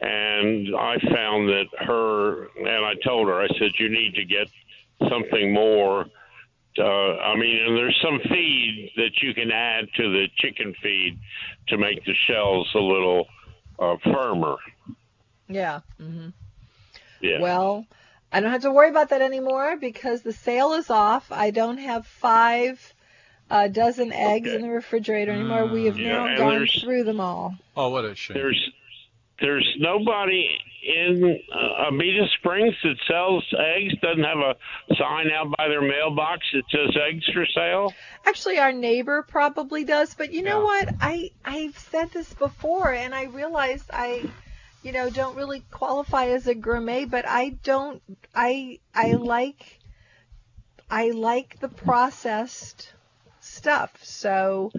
[SPEAKER 6] and I found that her and I told her I said you need to get something more. Uh, I mean, and there's some feed that you can add to the chicken feed to make the shells a little uh, firmer.
[SPEAKER 3] Yeah. hmm
[SPEAKER 6] Yeah.
[SPEAKER 3] Well, I don't have to worry about that anymore because the sale is off. I don't have five uh, dozen eggs
[SPEAKER 6] Okay.
[SPEAKER 3] in the refrigerator anymore. we have
[SPEAKER 6] Yeah,
[SPEAKER 3] now gone through them all.
[SPEAKER 2] Oh, what a shame.
[SPEAKER 6] there's there's nobody in uh, Abita Springs that sells eggs. Doesn't have a sign out by their mailbox that says eggs for sale.
[SPEAKER 3] Actually, our neighbor probably does, but you know
[SPEAKER 2] Yeah.
[SPEAKER 3] what? I I've said this before, and I realized I, you know, don't really qualify as a gourmet, but I don't. I I like I like the processed stuff, so.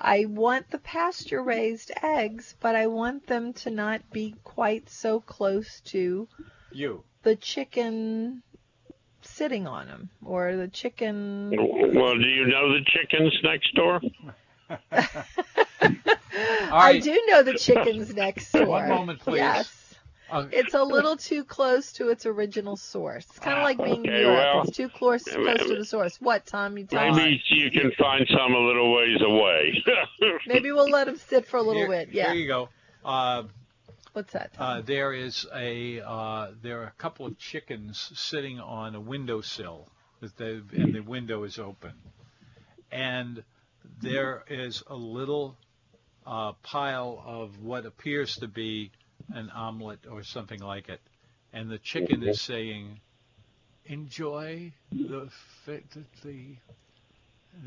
[SPEAKER 3] I want the pasture raised eggs, but I want them to not be quite so close to
[SPEAKER 2] You.
[SPEAKER 3] the chicken sitting on them or the chicken
[SPEAKER 6] Well, do you know the chickens next door?
[SPEAKER 3] I do know the chickens next door.
[SPEAKER 2] One moment, please.
[SPEAKER 3] Yes. It's a little too close to its original source. It's kind of like being
[SPEAKER 6] Okay,
[SPEAKER 3] Europe.
[SPEAKER 6] well,
[SPEAKER 3] it's too close, close to the source. What, Tom? You tell me.
[SPEAKER 6] Maybe you can find some a little ways away.
[SPEAKER 3] Maybe we'll let them sit for a little
[SPEAKER 2] here,
[SPEAKER 3] bit. Yeah.
[SPEAKER 2] There you go. Uh,
[SPEAKER 3] What's that? Tom?
[SPEAKER 2] uh, there is a uh, there are a couple of chickens sitting on a windowsill, that and the window is open, and there is a little uh, pile of what appears to be an omelet or something like it, and the chicken is saying, "Enjoy the fi- the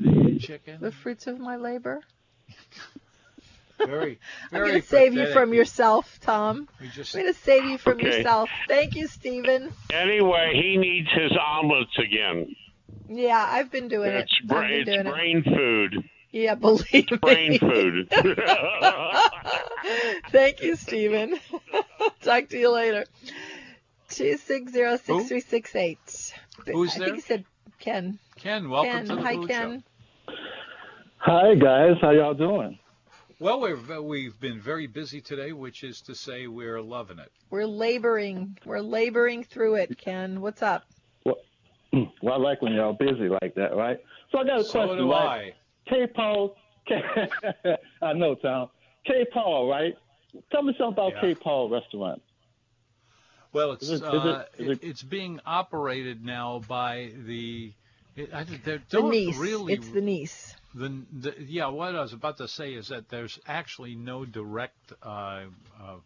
[SPEAKER 2] the chicken."
[SPEAKER 3] the fruits of my labor.
[SPEAKER 2] Very,
[SPEAKER 3] I'm going to save you from yourself, Tom.
[SPEAKER 2] Just
[SPEAKER 3] I'm going to save you from
[SPEAKER 6] Okay.
[SPEAKER 3] yourself. Thank you, Stephen.
[SPEAKER 6] anyway, he needs his omelets again.
[SPEAKER 3] Yeah, I've been doing
[SPEAKER 6] It's,
[SPEAKER 3] it.
[SPEAKER 6] bra-
[SPEAKER 3] been
[SPEAKER 6] it's
[SPEAKER 3] doing it.
[SPEAKER 6] brain food.
[SPEAKER 3] Yeah, believe
[SPEAKER 6] Brain
[SPEAKER 3] me.
[SPEAKER 6] food.
[SPEAKER 3] Thank you, Stephen. Talk to you later. Two six zero six three six eight.
[SPEAKER 2] Who's
[SPEAKER 3] I
[SPEAKER 2] there?
[SPEAKER 3] think he said Ken.
[SPEAKER 2] Ken, welcome
[SPEAKER 3] Ken.
[SPEAKER 2] to the
[SPEAKER 3] Hi,
[SPEAKER 2] food
[SPEAKER 3] Ken.
[SPEAKER 2] show.
[SPEAKER 5] Hi guys, how y'all doing?
[SPEAKER 2] Well, we're, we've been very busy today, which is to say we're loving it.
[SPEAKER 3] We're laboring. We're laboring through it, Ken. What's up?
[SPEAKER 5] Well, I like when y'all busy like that, right? So I got a
[SPEAKER 2] So
[SPEAKER 5] question,
[SPEAKER 2] do
[SPEAKER 5] right?
[SPEAKER 2] I.
[SPEAKER 5] K Paul, I know, Tom. K Paul, right? Tell me something about
[SPEAKER 2] Yeah.
[SPEAKER 5] K Paul restaurant.
[SPEAKER 2] Well, it's
[SPEAKER 7] Is it- is
[SPEAKER 2] uh,
[SPEAKER 7] it- is
[SPEAKER 2] it-
[SPEAKER 7] it-
[SPEAKER 2] it's being operated now by the. It, I, they
[SPEAKER 3] The
[SPEAKER 2] don't
[SPEAKER 3] niece.
[SPEAKER 2] really.
[SPEAKER 3] It's the niece.
[SPEAKER 2] the, the yeah. What I was about to say is that there's actually no direct uh, uh,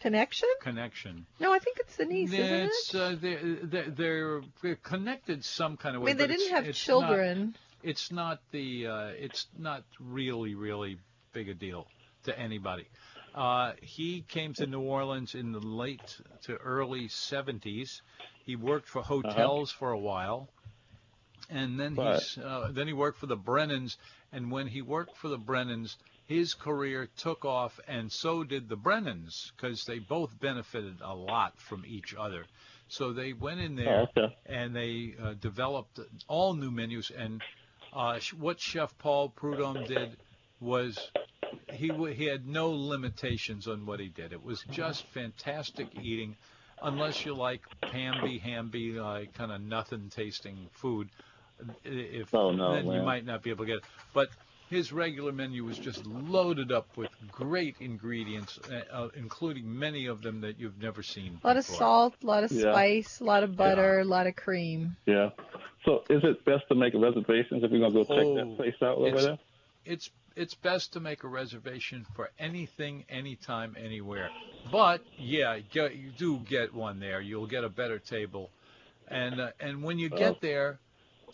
[SPEAKER 3] Connection?
[SPEAKER 2] connection.
[SPEAKER 3] No, I think it's the niece, isn't
[SPEAKER 2] it's
[SPEAKER 3] it?
[SPEAKER 2] uh, they're, they're they're they're connected some kind of way.
[SPEAKER 3] I
[SPEAKER 2] way.
[SPEAKER 3] mean, they didn't have
[SPEAKER 2] it's not-
[SPEAKER 3] children.
[SPEAKER 2] It's not the uh, it's not really really big a deal to anybody. Uh, he came to New Orleans in the late to early 70s. He worked for hotels for a while, and then
[SPEAKER 7] Right.
[SPEAKER 2] he's uh, then he worked for the Brennans. And when he worked for the Brennans, his career took off, and so did the Brennans because they both benefited a lot from each other. So they went in there
[SPEAKER 7] Oh, okay.
[SPEAKER 2] and they uh, developed all new menus. And uh, what Chef Paul Prudhomme did was he he had no limitations on what he did. It was just fantastic eating, unless you like hamby hamby like kind of nothing tasting food. If
[SPEAKER 7] Oh, no,
[SPEAKER 2] then you might not be able to get it. But his regular menu was just loaded up with great ingredients, uh, uh, including many of them that you've never seen.
[SPEAKER 3] A lot of salt, a lot of
[SPEAKER 7] Yeah.
[SPEAKER 3] spice, a lot of butter, a lot of cream.
[SPEAKER 7] Yeah. So is it best to make reservations if we're gonna go check
[SPEAKER 2] Oh,
[SPEAKER 7] that place out over
[SPEAKER 2] it's-
[SPEAKER 7] there?
[SPEAKER 2] it's it's best to make a reservation for anything, anytime, anywhere. But yeah, you do get one there. You'll get a better table, and uh, and when you get
[SPEAKER 7] Oh.
[SPEAKER 2] there,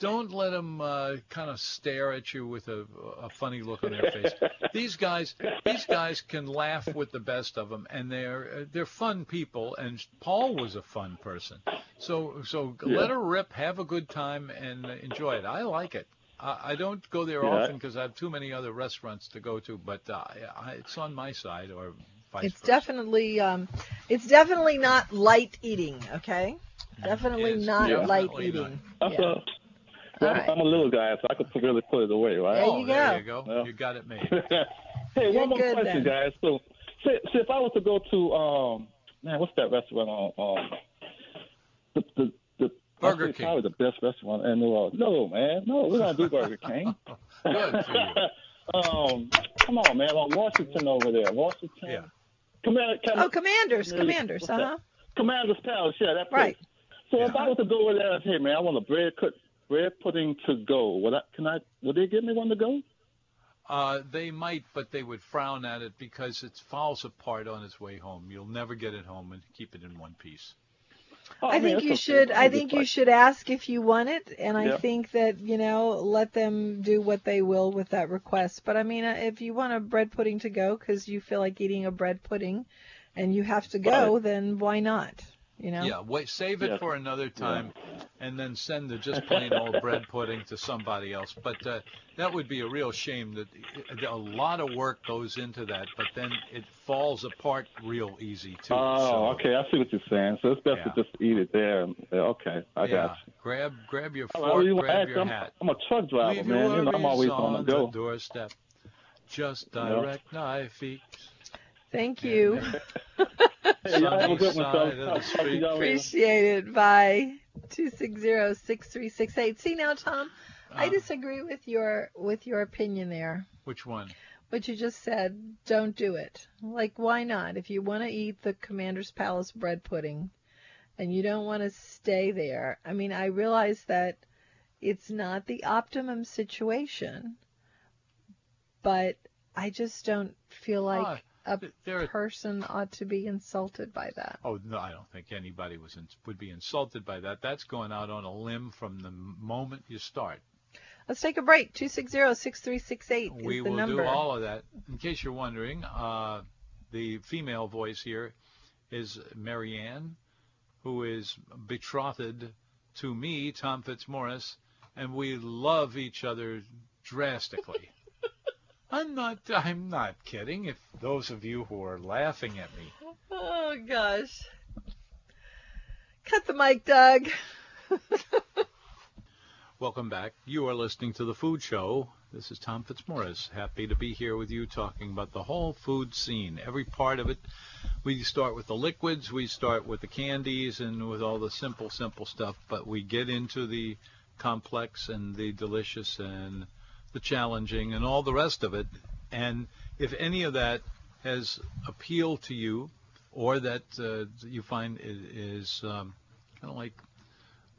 [SPEAKER 2] don't let them uh, kind of stare at you with a, a funny look on their face. these guys, these guys can laugh with the best of them, and they're uh, they're fun people. And Paul was a fun person, so so let her rip, have a good time, and uh, enjoy it. I like it. I I don't go there
[SPEAKER 7] Yeah.
[SPEAKER 2] often because I have too many other restaurants to go to, but uh, I, it's on my side or vice
[SPEAKER 3] It's
[SPEAKER 2] versa.
[SPEAKER 3] definitely um, it's definitely not light eating. Okay, definitely not
[SPEAKER 7] Yeah.
[SPEAKER 3] light
[SPEAKER 2] definitely
[SPEAKER 3] eating.
[SPEAKER 7] That's
[SPEAKER 3] Yeah.
[SPEAKER 7] A, well,
[SPEAKER 3] All right.
[SPEAKER 7] I'm a little guy, so I could really put it away, right?
[SPEAKER 3] There
[SPEAKER 2] oh,
[SPEAKER 3] you
[SPEAKER 2] there
[SPEAKER 3] go.
[SPEAKER 2] you go.
[SPEAKER 7] Yeah.
[SPEAKER 2] You got it made.
[SPEAKER 7] hey,
[SPEAKER 3] You're
[SPEAKER 7] one more
[SPEAKER 3] good
[SPEAKER 7] question,
[SPEAKER 3] then.
[SPEAKER 7] guys. So, say, say if I was to go to, um, man, what's that restaurant on, um, the, the, the
[SPEAKER 2] Burger King.
[SPEAKER 7] Probably the best restaurant in the world. No, man, no, we don't do Burger King.
[SPEAKER 2] Good for you.
[SPEAKER 7] um, come on, man, on Washington over there, Washington.
[SPEAKER 2] Yeah.
[SPEAKER 7] Commander,
[SPEAKER 3] Oh, commanders, commanders.
[SPEAKER 7] What's
[SPEAKER 3] Uh huh.
[SPEAKER 7] Commander's Palace, yeah, that place.
[SPEAKER 3] Right.
[SPEAKER 7] So if I was to go over there and say, man, I want a bread cut bread pudding to go, would I, can I? Would they give me one to go?
[SPEAKER 2] Uh, they might, but they would frown at it because it falls apart on its way home. You'll never get it home and keep it in one piece.
[SPEAKER 7] Oh,
[SPEAKER 3] I
[SPEAKER 7] man,
[SPEAKER 3] think you
[SPEAKER 7] okay.
[SPEAKER 3] should. I think you should ask if you want it, and I
[SPEAKER 7] Yeah.
[SPEAKER 3] think that you know let them do what they will with that request. But I mean, uh, if you want a bread pudding to go because you feel like eating a bread pudding, and you have to go, then why not? You know.
[SPEAKER 2] Yeah, wait, save it
[SPEAKER 7] Yeah.
[SPEAKER 2] for another time, and then send the just plain old bread pudding to somebody else. But uh, that would be a real shame that that a lot of work goes into that, but then it falls apart real easy too.
[SPEAKER 7] Oh,
[SPEAKER 2] so,
[SPEAKER 7] okay. I see what you're saying. So it's best
[SPEAKER 2] Yeah.
[SPEAKER 7] to just eat it there. Okay, I
[SPEAKER 2] yeah,
[SPEAKER 7] got you.
[SPEAKER 2] grab grab your
[SPEAKER 7] I
[SPEAKER 2] fork,
[SPEAKER 7] really want-
[SPEAKER 2] grab
[SPEAKER 7] actually,
[SPEAKER 2] your
[SPEAKER 7] I'm,
[SPEAKER 2] hat.
[SPEAKER 7] I'm a truck driver,
[SPEAKER 2] Leave
[SPEAKER 7] man. You know, I'm always
[SPEAKER 2] worries
[SPEAKER 7] on the
[SPEAKER 2] on
[SPEAKER 7] go.
[SPEAKER 2] doorstep. Just
[SPEAKER 7] Yeah.
[SPEAKER 2] direct my feet.
[SPEAKER 3] Thank you.
[SPEAKER 7] Hey, y'all have a good one,
[SPEAKER 2] Sunny
[SPEAKER 7] fellas.
[SPEAKER 2] side of the
[SPEAKER 7] Talk to
[SPEAKER 2] street.
[SPEAKER 7] y'all later.
[SPEAKER 3] Appreciate it. Bye. Two six zero six three six eight. See now, Tom, I
[SPEAKER 2] Uh,
[SPEAKER 3] disagree with your with your opinion there.
[SPEAKER 2] Which one?
[SPEAKER 3] What you just said, don't do it. Like, why not? If you want to eat the Commander's Palace bread pudding and you don't want to stay there, I mean, I realize that it's not the optimum situation, but I just don't feel like a
[SPEAKER 2] there
[SPEAKER 3] person ought to be insulted by that.
[SPEAKER 2] Oh no, I don't think anybody was in, would be insulted by that. That's going out on a limb from the moment you start.
[SPEAKER 3] Let's take a break. 260-6368 is
[SPEAKER 2] we
[SPEAKER 3] the
[SPEAKER 2] will
[SPEAKER 3] number.
[SPEAKER 2] do all of that. In case you're wondering, uh, the female voice here is Marianne, who is betrothed to me, Tom Fitzmaurice, and we love each other drastically. I'm not. I'm not kidding. If those of you who are laughing at me,
[SPEAKER 3] Oh gosh. Cut the mic, Doug.
[SPEAKER 2] Welcome back. You are listening to the Food Show. This is Tom Fitzmaurice. Happy to be here with you talking about the whole food scene, every part of it. We start with the liquids, we start with the candies, and with all the simple, simple stuff, but we get into the complex and the delicious and the challenging and all the rest of it. And if any of that has appealed to you, or that uh, you find is um, kind of like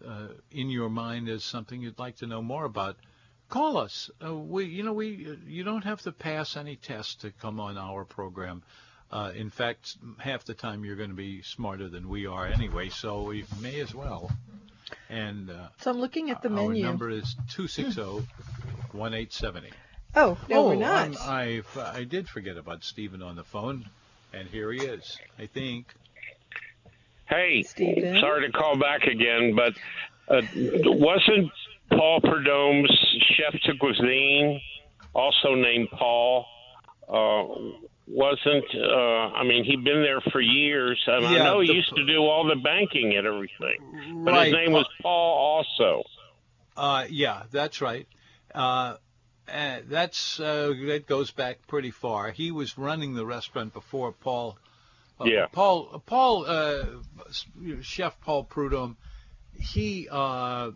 [SPEAKER 2] uh, in your mind as something you'd like to know more about, call us. Uh, we, you know, we uh, you don't have to pass any test to come on our program. Uh, in fact, half the time you're going to be smarter than we are anyway, so we may as well. And uh,
[SPEAKER 3] So I'm looking at the
[SPEAKER 2] our
[SPEAKER 3] menu.
[SPEAKER 2] number is 260-1870.
[SPEAKER 3] Oh, no,
[SPEAKER 2] oh,
[SPEAKER 3] we're not.
[SPEAKER 2] um, I I did forget about Stephen on the phone, and here he is. I think.
[SPEAKER 6] Hey,
[SPEAKER 3] Stephen?
[SPEAKER 6] sorry to call back again, but uh, wasn't Paul Prudhomme's chef de cuisine, also named Paul, uh, wasn't, uh, I mean, he'd been there for years, and I
[SPEAKER 2] Yeah,
[SPEAKER 6] know he
[SPEAKER 2] the-
[SPEAKER 6] used to do all the banking and everything, but
[SPEAKER 2] Right.
[SPEAKER 6] his name was Paul also.
[SPEAKER 2] Uh, yeah, that's right. Uh, uh, that's uh, that goes back pretty far. He was running the restaurant before Paul. Uh,
[SPEAKER 6] Yeah.
[SPEAKER 2] Paul. Paul. Uh, Chef Paul Prudhomme. He. Uh,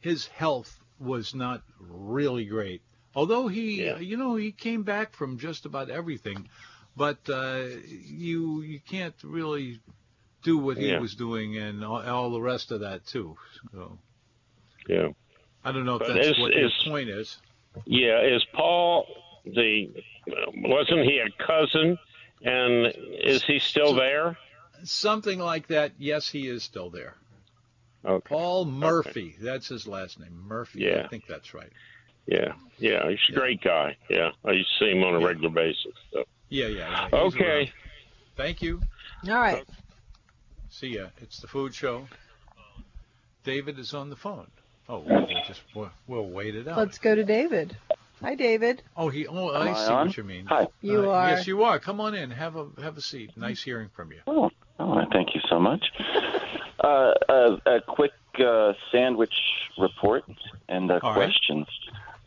[SPEAKER 2] his health was not really great. Although he,
[SPEAKER 6] Yeah.
[SPEAKER 2] you know, he came back from just about everything, but uh, you you can't really do what he
[SPEAKER 6] Yeah.
[SPEAKER 2] was doing and all, all the rest of that too. So
[SPEAKER 6] Yeah.
[SPEAKER 2] I don't know if
[SPEAKER 6] But
[SPEAKER 2] that's
[SPEAKER 6] is-
[SPEAKER 2] what
[SPEAKER 6] is-
[SPEAKER 2] your point is.
[SPEAKER 6] Yeah, is Paul the, wasn't he a cousin, and is he still there?
[SPEAKER 2] Something like that. Yes, he is still there.
[SPEAKER 6] Okay.
[SPEAKER 2] Paul Murphy. That's his last name. Murphy.
[SPEAKER 6] Yeah.
[SPEAKER 2] I think that's right.
[SPEAKER 6] Yeah, yeah, he's a great guy. Yeah, I used to see him on a
[SPEAKER 2] Yeah.
[SPEAKER 6] regular basis. So.
[SPEAKER 2] Yeah, yeah. yeah.
[SPEAKER 6] Okay.
[SPEAKER 2] around. Thank you.
[SPEAKER 3] All right.
[SPEAKER 2] See ya. It's the food show. David is on the phone. Oh, we'll just we'll, we'll wait it out.
[SPEAKER 3] Let's go to David. Hi, David.
[SPEAKER 2] Oh, he. Oh, I
[SPEAKER 8] I
[SPEAKER 2] see
[SPEAKER 8] on?
[SPEAKER 2] what you mean.
[SPEAKER 8] Hi.
[SPEAKER 3] You
[SPEAKER 2] Uh,
[SPEAKER 3] are.
[SPEAKER 2] Yes, you are. Come on in. Have a have a seat. Nice hearing from you.
[SPEAKER 8] Oh, oh thank you so much. Uh, a, a quick uh, sandwich report and uh,
[SPEAKER 2] All right.
[SPEAKER 8] questions.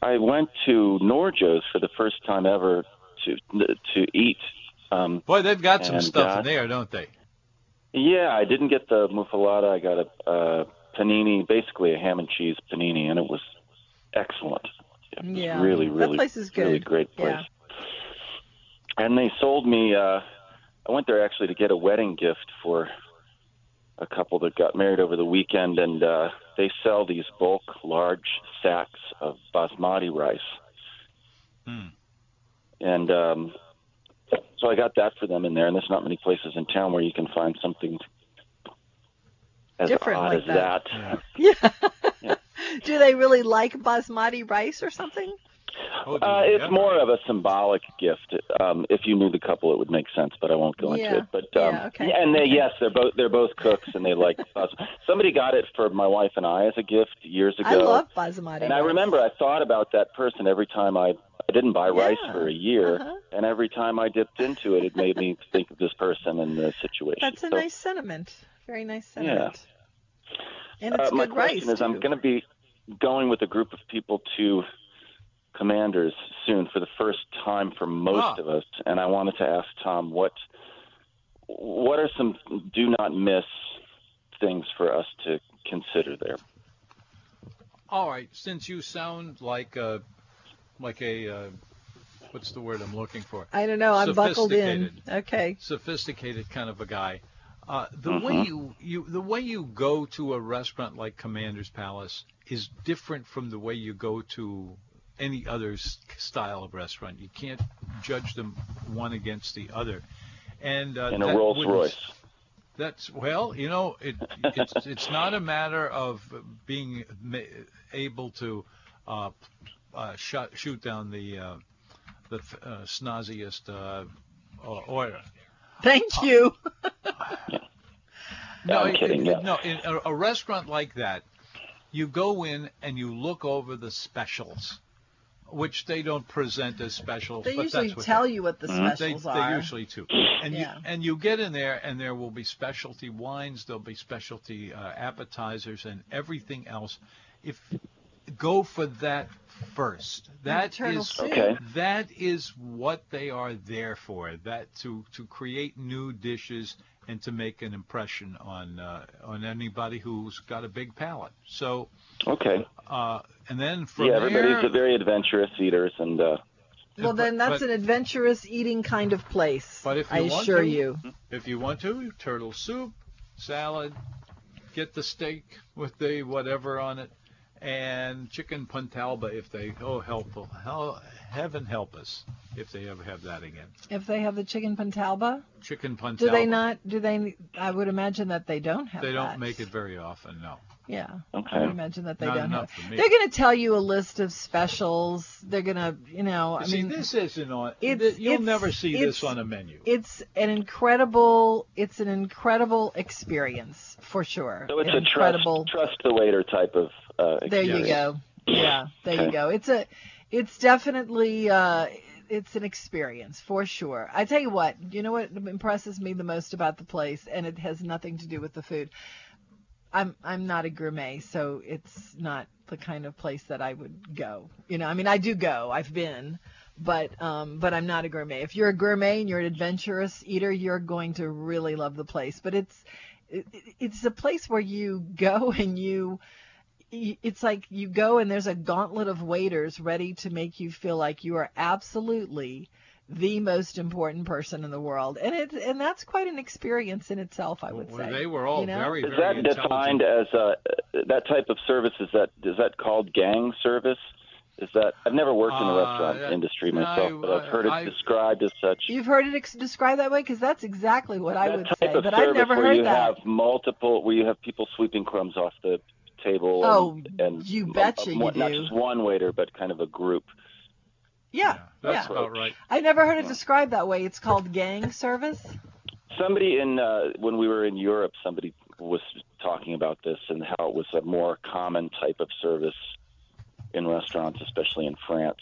[SPEAKER 8] I went to Nor-Joe's for the first time ever to to eat. Um,
[SPEAKER 2] Boy, they've got some stuff
[SPEAKER 8] uh,
[SPEAKER 2] in there, don't they?
[SPEAKER 8] yeah, I didn't get the muffuletta. I got a uh, panini, basically a ham and cheese panini, and it was excellent. It was
[SPEAKER 3] Yeah.
[SPEAKER 8] really,
[SPEAKER 3] That
[SPEAKER 8] really,
[SPEAKER 3] place is
[SPEAKER 8] really great place.
[SPEAKER 3] Yeah.
[SPEAKER 8] And they sold me. Uh, I went there actually to get a wedding gift for a couple that got married over the weekend, and uh, they sell these bulk, large sacks of basmati rice.
[SPEAKER 2] Hmm.
[SPEAKER 8] And um, so I got that for them in there. And there's not many places in town where you can find something as
[SPEAKER 3] Different
[SPEAKER 8] odd
[SPEAKER 3] like
[SPEAKER 8] as
[SPEAKER 3] that.
[SPEAKER 8] that.
[SPEAKER 2] Yeah.
[SPEAKER 3] Yeah. Do they really like basmati rice or something?
[SPEAKER 2] Oh,
[SPEAKER 8] Uh, it's
[SPEAKER 2] Yeah.
[SPEAKER 8] more of a symbolic gift. Um, if you knew the couple, it would make sense, but I won't go
[SPEAKER 3] Yeah.
[SPEAKER 8] into it. But um,
[SPEAKER 3] Yeah, okay.
[SPEAKER 8] and they yes, they're both they're both cooks, and they like. bas- Somebody got it for my wife and I as a gift years ago.
[SPEAKER 3] I love basmati
[SPEAKER 8] and I remember I thought about that person every time I I didn't buy rice
[SPEAKER 3] Yeah.
[SPEAKER 8] for a year,
[SPEAKER 3] Uh-huh.
[SPEAKER 8] and every time I dipped into it, it made me think of this person and the situation.
[SPEAKER 3] That's a
[SPEAKER 8] So,
[SPEAKER 3] nice sentiment. Very nice sentiment. And it's
[SPEAKER 8] uh, my
[SPEAKER 3] good
[SPEAKER 8] question
[SPEAKER 3] rice.
[SPEAKER 8] is, I'm going to be going with a group of people to Commanders soon for the first time for most
[SPEAKER 2] Ah.
[SPEAKER 8] of us, and I wanted to ask Tom what what are some do not miss things for us to consider there.
[SPEAKER 2] All right, since you sound like a, like a, uh, what's the word I'm looking for?
[SPEAKER 3] I don't know. I'm buckled in. Okay.
[SPEAKER 2] Sophisticated kind of a guy. Uh, the way
[SPEAKER 8] Mhm.
[SPEAKER 2] you, you, the way you go to a restaurant like Commander's Palace is different from the way you go to any other s- style of restaurant. You can't judge them one against the other. And uh,
[SPEAKER 8] In a Rolls Royce.
[SPEAKER 2] That's well, you know, it, it's it's not a matter of being ma- able to uh, uh, shut, shoot down the uh, the uh, snazziest uh, or, or
[SPEAKER 3] Thank you.
[SPEAKER 2] no,
[SPEAKER 8] I'm
[SPEAKER 2] it-
[SPEAKER 8] kidding,
[SPEAKER 2] it-
[SPEAKER 8] yeah.
[SPEAKER 2] no, in a, a restaurant like that, you go in and you look over the specials, which they don't present as specials.
[SPEAKER 3] They
[SPEAKER 2] but
[SPEAKER 3] usually
[SPEAKER 2] that's what
[SPEAKER 3] tell you what the specials
[SPEAKER 2] they
[SPEAKER 3] are.
[SPEAKER 2] They usually do. And
[SPEAKER 3] Yeah.
[SPEAKER 2] you and you get in there and there will be specialty wines, there'll be specialty uh, appetizers and everything else. If go for that first. That
[SPEAKER 3] Eternal
[SPEAKER 2] is
[SPEAKER 3] soup.
[SPEAKER 8] Okay.
[SPEAKER 2] that is what they are there for. That to to create new dishes and to make an impression on uh, on anybody who's got a big palate. So
[SPEAKER 8] Okay.
[SPEAKER 2] uh, and then from
[SPEAKER 8] yeah, everybody's
[SPEAKER 2] there,
[SPEAKER 8] very adventurous eaters, and uh,
[SPEAKER 3] Well, then that's
[SPEAKER 2] but,
[SPEAKER 3] an adventurous eating kind of place.
[SPEAKER 2] But if you
[SPEAKER 3] I
[SPEAKER 2] want
[SPEAKER 3] assure
[SPEAKER 2] to-
[SPEAKER 3] you.
[SPEAKER 2] If you want to, turtle soup, salad, get the steak with the whatever on it, and chicken Pontalba if they oh helpful hell, heaven help us if they ever have that again.
[SPEAKER 3] If they have the chicken Pontalba,
[SPEAKER 2] Chicken Pontalba.
[SPEAKER 3] do they not? Do they? I would imagine that they don't have.
[SPEAKER 2] They don't
[SPEAKER 3] that.
[SPEAKER 2] make it very often. No.
[SPEAKER 3] Yeah. I
[SPEAKER 8] Okay.
[SPEAKER 3] would imagine that they
[SPEAKER 2] Not
[SPEAKER 3] don't have.
[SPEAKER 2] for me.
[SPEAKER 3] They're going to tell you a list of specials. They're going to, you know, I
[SPEAKER 2] see,
[SPEAKER 3] mean,
[SPEAKER 2] this isn't on.
[SPEAKER 3] it's-
[SPEAKER 2] you'll
[SPEAKER 3] it's-
[SPEAKER 2] never see this on a menu.
[SPEAKER 3] it's an incredible, it's an incredible experience for sure.
[SPEAKER 8] So it's
[SPEAKER 3] An
[SPEAKER 8] a
[SPEAKER 3] incredible.
[SPEAKER 8] trust trust the waiter type of. Uh,
[SPEAKER 3] There you go. Yeah, there you go. It's a, it's definitely, uh, it's an experience for sure. I tell you what, you know what impresses me the most about the place, and it has nothing to do with the food. I'm I'm not a gourmet, so it's not the kind of place that I would go. You know, I mean, I do go. I've been, but um, but I'm not a gourmet. If you're a gourmet and you're an adventurous eater, you're going to really love the place. But it's it, it's a place where you go and you it's like you go and there's a gauntlet of waiters ready to make you feel like you are absolutely the most important person in the world, and it's and that's quite an experience in itself, I would
[SPEAKER 2] Well,
[SPEAKER 3] say.
[SPEAKER 2] they were all
[SPEAKER 3] you know?
[SPEAKER 2] very, very.
[SPEAKER 8] Is
[SPEAKER 2] that
[SPEAKER 8] defined as uh, that type of service? Is that is that called gang service? Is that I've never worked in the
[SPEAKER 2] Uh,
[SPEAKER 8] restaurant
[SPEAKER 2] that-
[SPEAKER 8] industry myself,
[SPEAKER 2] I-
[SPEAKER 8] but I've heard it
[SPEAKER 2] I-
[SPEAKER 8] described as such.
[SPEAKER 3] You've heard it ex- described that way because that's exactly what I would say, but I've never
[SPEAKER 8] where
[SPEAKER 3] heard
[SPEAKER 8] you
[SPEAKER 3] that.
[SPEAKER 8] have multiple, where you have people sweeping crumbs off the table.
[SPEAKER 3] Oh,
[SPEAKER 8] and, and
[SPEAKER 3] you betcha you
[SPEAKER 8] one- Not
[SPEAKER 3] do.
[SPEAKER 8] just one waiter, but kind of a group.
[SPEAKER 3] Yeah,
[SPEAKER 2] That's
[SPEAKER 3] yeah.
[SPEAKER 2] about right.
[SPEAKER 3] I never heard it described that way. It's called gang service.
[SPEAKER 8] Somebody in uh, when we were in Europe, somebody was talking about this and how it was a more common type of service in restaurants, especially in France,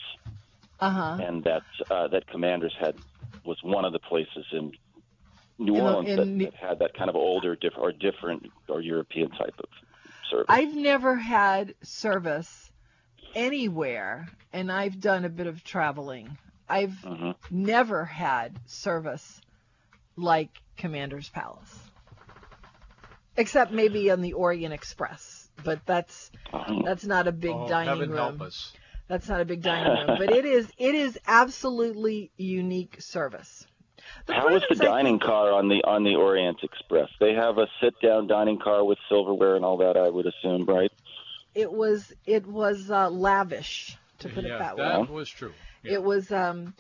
[SPEAKER 3] Uh huh.
[SPEAKER 8] and that uh, that Commanders had was one of the places in New
[SPEAKER 3] In the-
[SPEAKER 8] Orleans
[SPEAKER 3] in
[SPEAKER 8] that, that had that kind of older, diff- or different, or European type of service.
[SPEAKER 3] I've never had service anywhere, and I've done a bit of traveling. I've
[SPEAKER 8] Mhm.
[SPEAKER 3] never had service like Commander's Palace, except maybe on the Orient Express, but that's
[SPEAKER 8] Uh-huh.
[SPEAKER 3] that's not a big
[SPEAKER 2] oh,
[SPEAKER 3] dining room.
[SPEAKER 2] help us.
[SPEAKER 3] That's not a big dining room, but it is it is absolutely unique service. The
[SPEAKER 8] How was the
[SPEAKER 3] I
[SPEAKER 8] dining
[SPEAKER 3] think-
[SPEAKER 8] car on the on the Orient Express? They have a sit down dining car with silverware and all that. I would assume, right?
[SPEAKER 3] It was it was uh, lavish to put
[SPEAKER 2] yeah,
[SPEAKER 3] it that way.
[SPEAKER 2] that was true. Yeah.
[SPEAKER 3] It was um,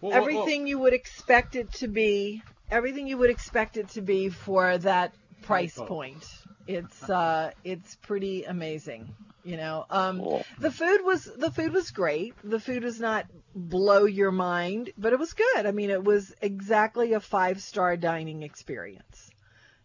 [SPEAKER 2] Well, well,
[SPEAKER 3] everything you would expect it to be. Everything you would expect it to be for that price
[SPEAKER 2] Typo.
[SPEAKER 3] point. It's uh, it's pretty amazing. You know, um,
[SPEAKER 8] Cool.
[SPEAKER 3] the food was the food was great. The food was not blow your mind, but it was good. I mean, it was exactly a five star dining experience.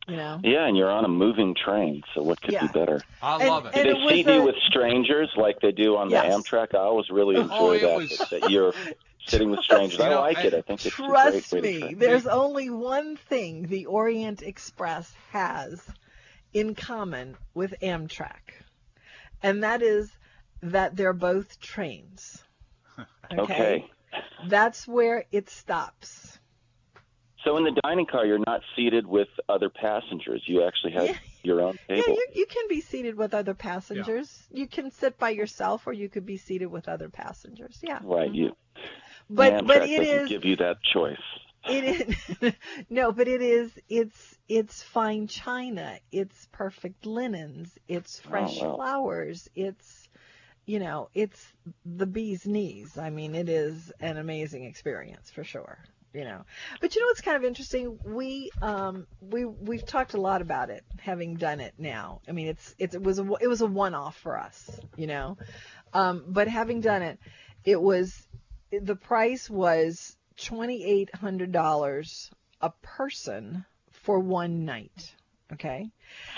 [SPEAKER 3] You know,
[SPEAKER 8] Yeah, and you're on a moving train, so what could
[SPEAKER 3] Yeah.
[SPEAKER 8] be better?
[SPEAKER 2] I
[SPEAKER 3] and-
[SPEAKER 2] love it.
[SPEAKER 3] and
[SPEAKER 8] Did
[SPEAKER 3] it
[SPEAKER 8] they
[SPEAKER 3] was
[SPEAKER 8] seat you
[SPEAKER 3] a-
[SPEAKER 8] with strangers like they do on
[SPEAKER 3] Yes.
[SPEAKER 8] the Amtrak? I always really enjoy
[SPEAKER 2] Oh,
[SPEAKER 8] that,
[SPEAKER 2] was-
[SPEAKER 8] that. That you're sitting with strangers.
[SPEAKER 2] You
[SPEAKER 8] I
[SPEAKER 2] know,
[SPEAKER 8] like it.
[SPEAKER 2] I-
[SPEAKER 8] I think it's a great
[SPEAKER 3] Trust
[SPEAKER 8] way to
[SPEAKER 3] me,
[SPEAKER 8] train.
[SPEAKER 3] there's only one thing the Orient Express has in common with Amtrak, and that is that they're both trains.
[SPEAKER 8] Okay.
[SPEAKER 3] That's where it stops.
[SPEAKER 8] So in the dining car, you're not seated with other passengers. You actually have
[SPEAKER 3] Yeah.
[SPEAKER 8] your own
[SPEAKER 3] Yeah,
[SPEAKER 8] table.
[SPEAKER 3] you, you can be seated with other passengers. You can sit by yourself, or you could be seated with other passengers. Yeah.
[SPEAKER 8] Right. You. Mm-hmm.
[SPEAKER 3] But
[SPEAKER 8] Amtrak
[SPEAKER 3] but it
[SPEAKER 8] doesn't
[SPEAKER 3] is
[SPEAKER 8] give you that choice.
[SPEAKER 3] It is no, but it is. It's it's fine china. It's perfect linens. It's fresh
[SPEAKER 8] wow.
[SPEAKER 3] flowers. It's you know, it's the bee's knees. I mean, it is an amazing experience for sure. You know, but you know what's kind of interesting? We um we we've talked a lot about it, having done it now. I mean, it's it's it was a, it was a one off for us. You know, um, but having done it, it was the price was twenty eight hundred dollars a person for one night. Okay,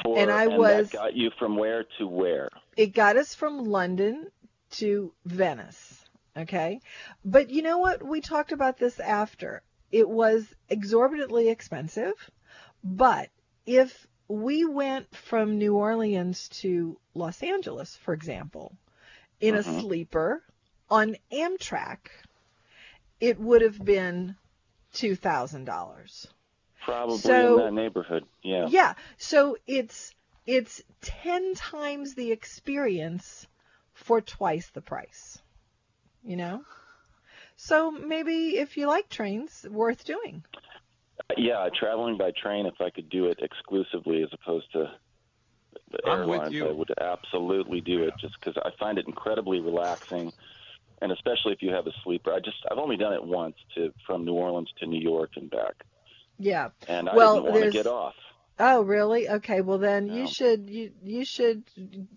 [SPEAKER 8] For,
[SPEAKER 3] And I was-
[SPEAKER 8] that got you from where to where?
[SPEAKER 3] it got us from London to Venice. Okay, but you know what? We talked about this after. It was exorbitantly expensive, but if we went from New Orleans to Los Angeles, for example, in a
[SPEAKER 8] Mhm.
[SPEAKER 3] sleeper on Amtrak, it would have been two thousand dollars.
[SPEAKER 8] Probably
[SPEAKER 3] So-
[SPEAKER 8] in that neighborhood. Yeah.
[SPEAKER 3] Yeah. So it's it's ten times the experience for twice the price. You know? So maybe if you like trains, worth doing.
[SPEAKER 8] Yeah, traveling by train, if I could do it exclusively as opposed to the
[SPEAKER 2] I'm with
[SPEAKER 8] airlines,
[SPEAKER 2] you.
[SPEAKER 8] I would absolutely do it just because I find it incredibly relaxing. And especially if you have a sleeper, I just I've only done it once to from New Orleans to New York and back,
[SPEAKER 3] Yeah.
[SPEAKER 8] and I
[SPEAKER 3] Well,
[SPEAKER 8] didn't want to get off.
[SPEAKER 3] Oh, really? Okay. Well, then you should you you should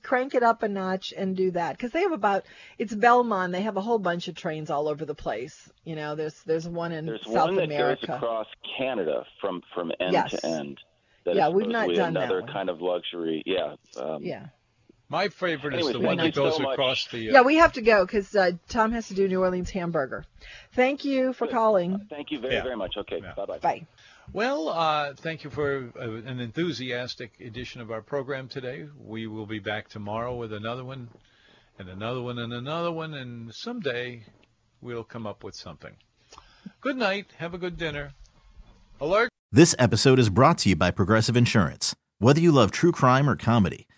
[SPEAKER 3] crank it up a notch and do that because they have about it's Belmond. They have a whole bunch of trains all over the place. You know, there's there's one in South America.
[SPEAKER 8] There's
[SPEAKER 3] South
[SPEAKER 8] one that
[SPEAKER 3] America.
[SPEAKER 8] goes across Canada from from end
[SPEAKER 3] Yes.
[SPEAKER 8] to end.
[SPEAKER 3] Yeah, we've not done that
[SPEAKER 8] another
[SPEAKER 3] one.
[SPEAKER 8] kind of luxury. Yeah. Um,
[SPEAKER 3] yeah.
[SPEAKER 2] My favorite is the one that goes
[SPEAKER 8] so
[SPEAKER 2] across the. Uh,
[SPEAKER 3] Yeah, we have to go because uh, Tom has to do New Orleans hamburger. Thank you for calling.
[SPEAKER 8] Thank you very
[SPEAKER 2] Yeah.
[SPEAKER 8] very much. Okay.
[SPEAKER 2] Yeah.
[SPEAKER 8] Bye bye.
[SPEAKER 3] Bye.
[SPEAKER 2] Well, uh, thank you for uh, an enthusiastic edition of our program today. We will be back tomorrow with another one, and another one, and another one, and someday we'll come up with something. Good night. Have a good dinner. Alert.
[SPEAKER 9] This episode is brought to you by Progressive Insurance. Whether you love true crime or comedy,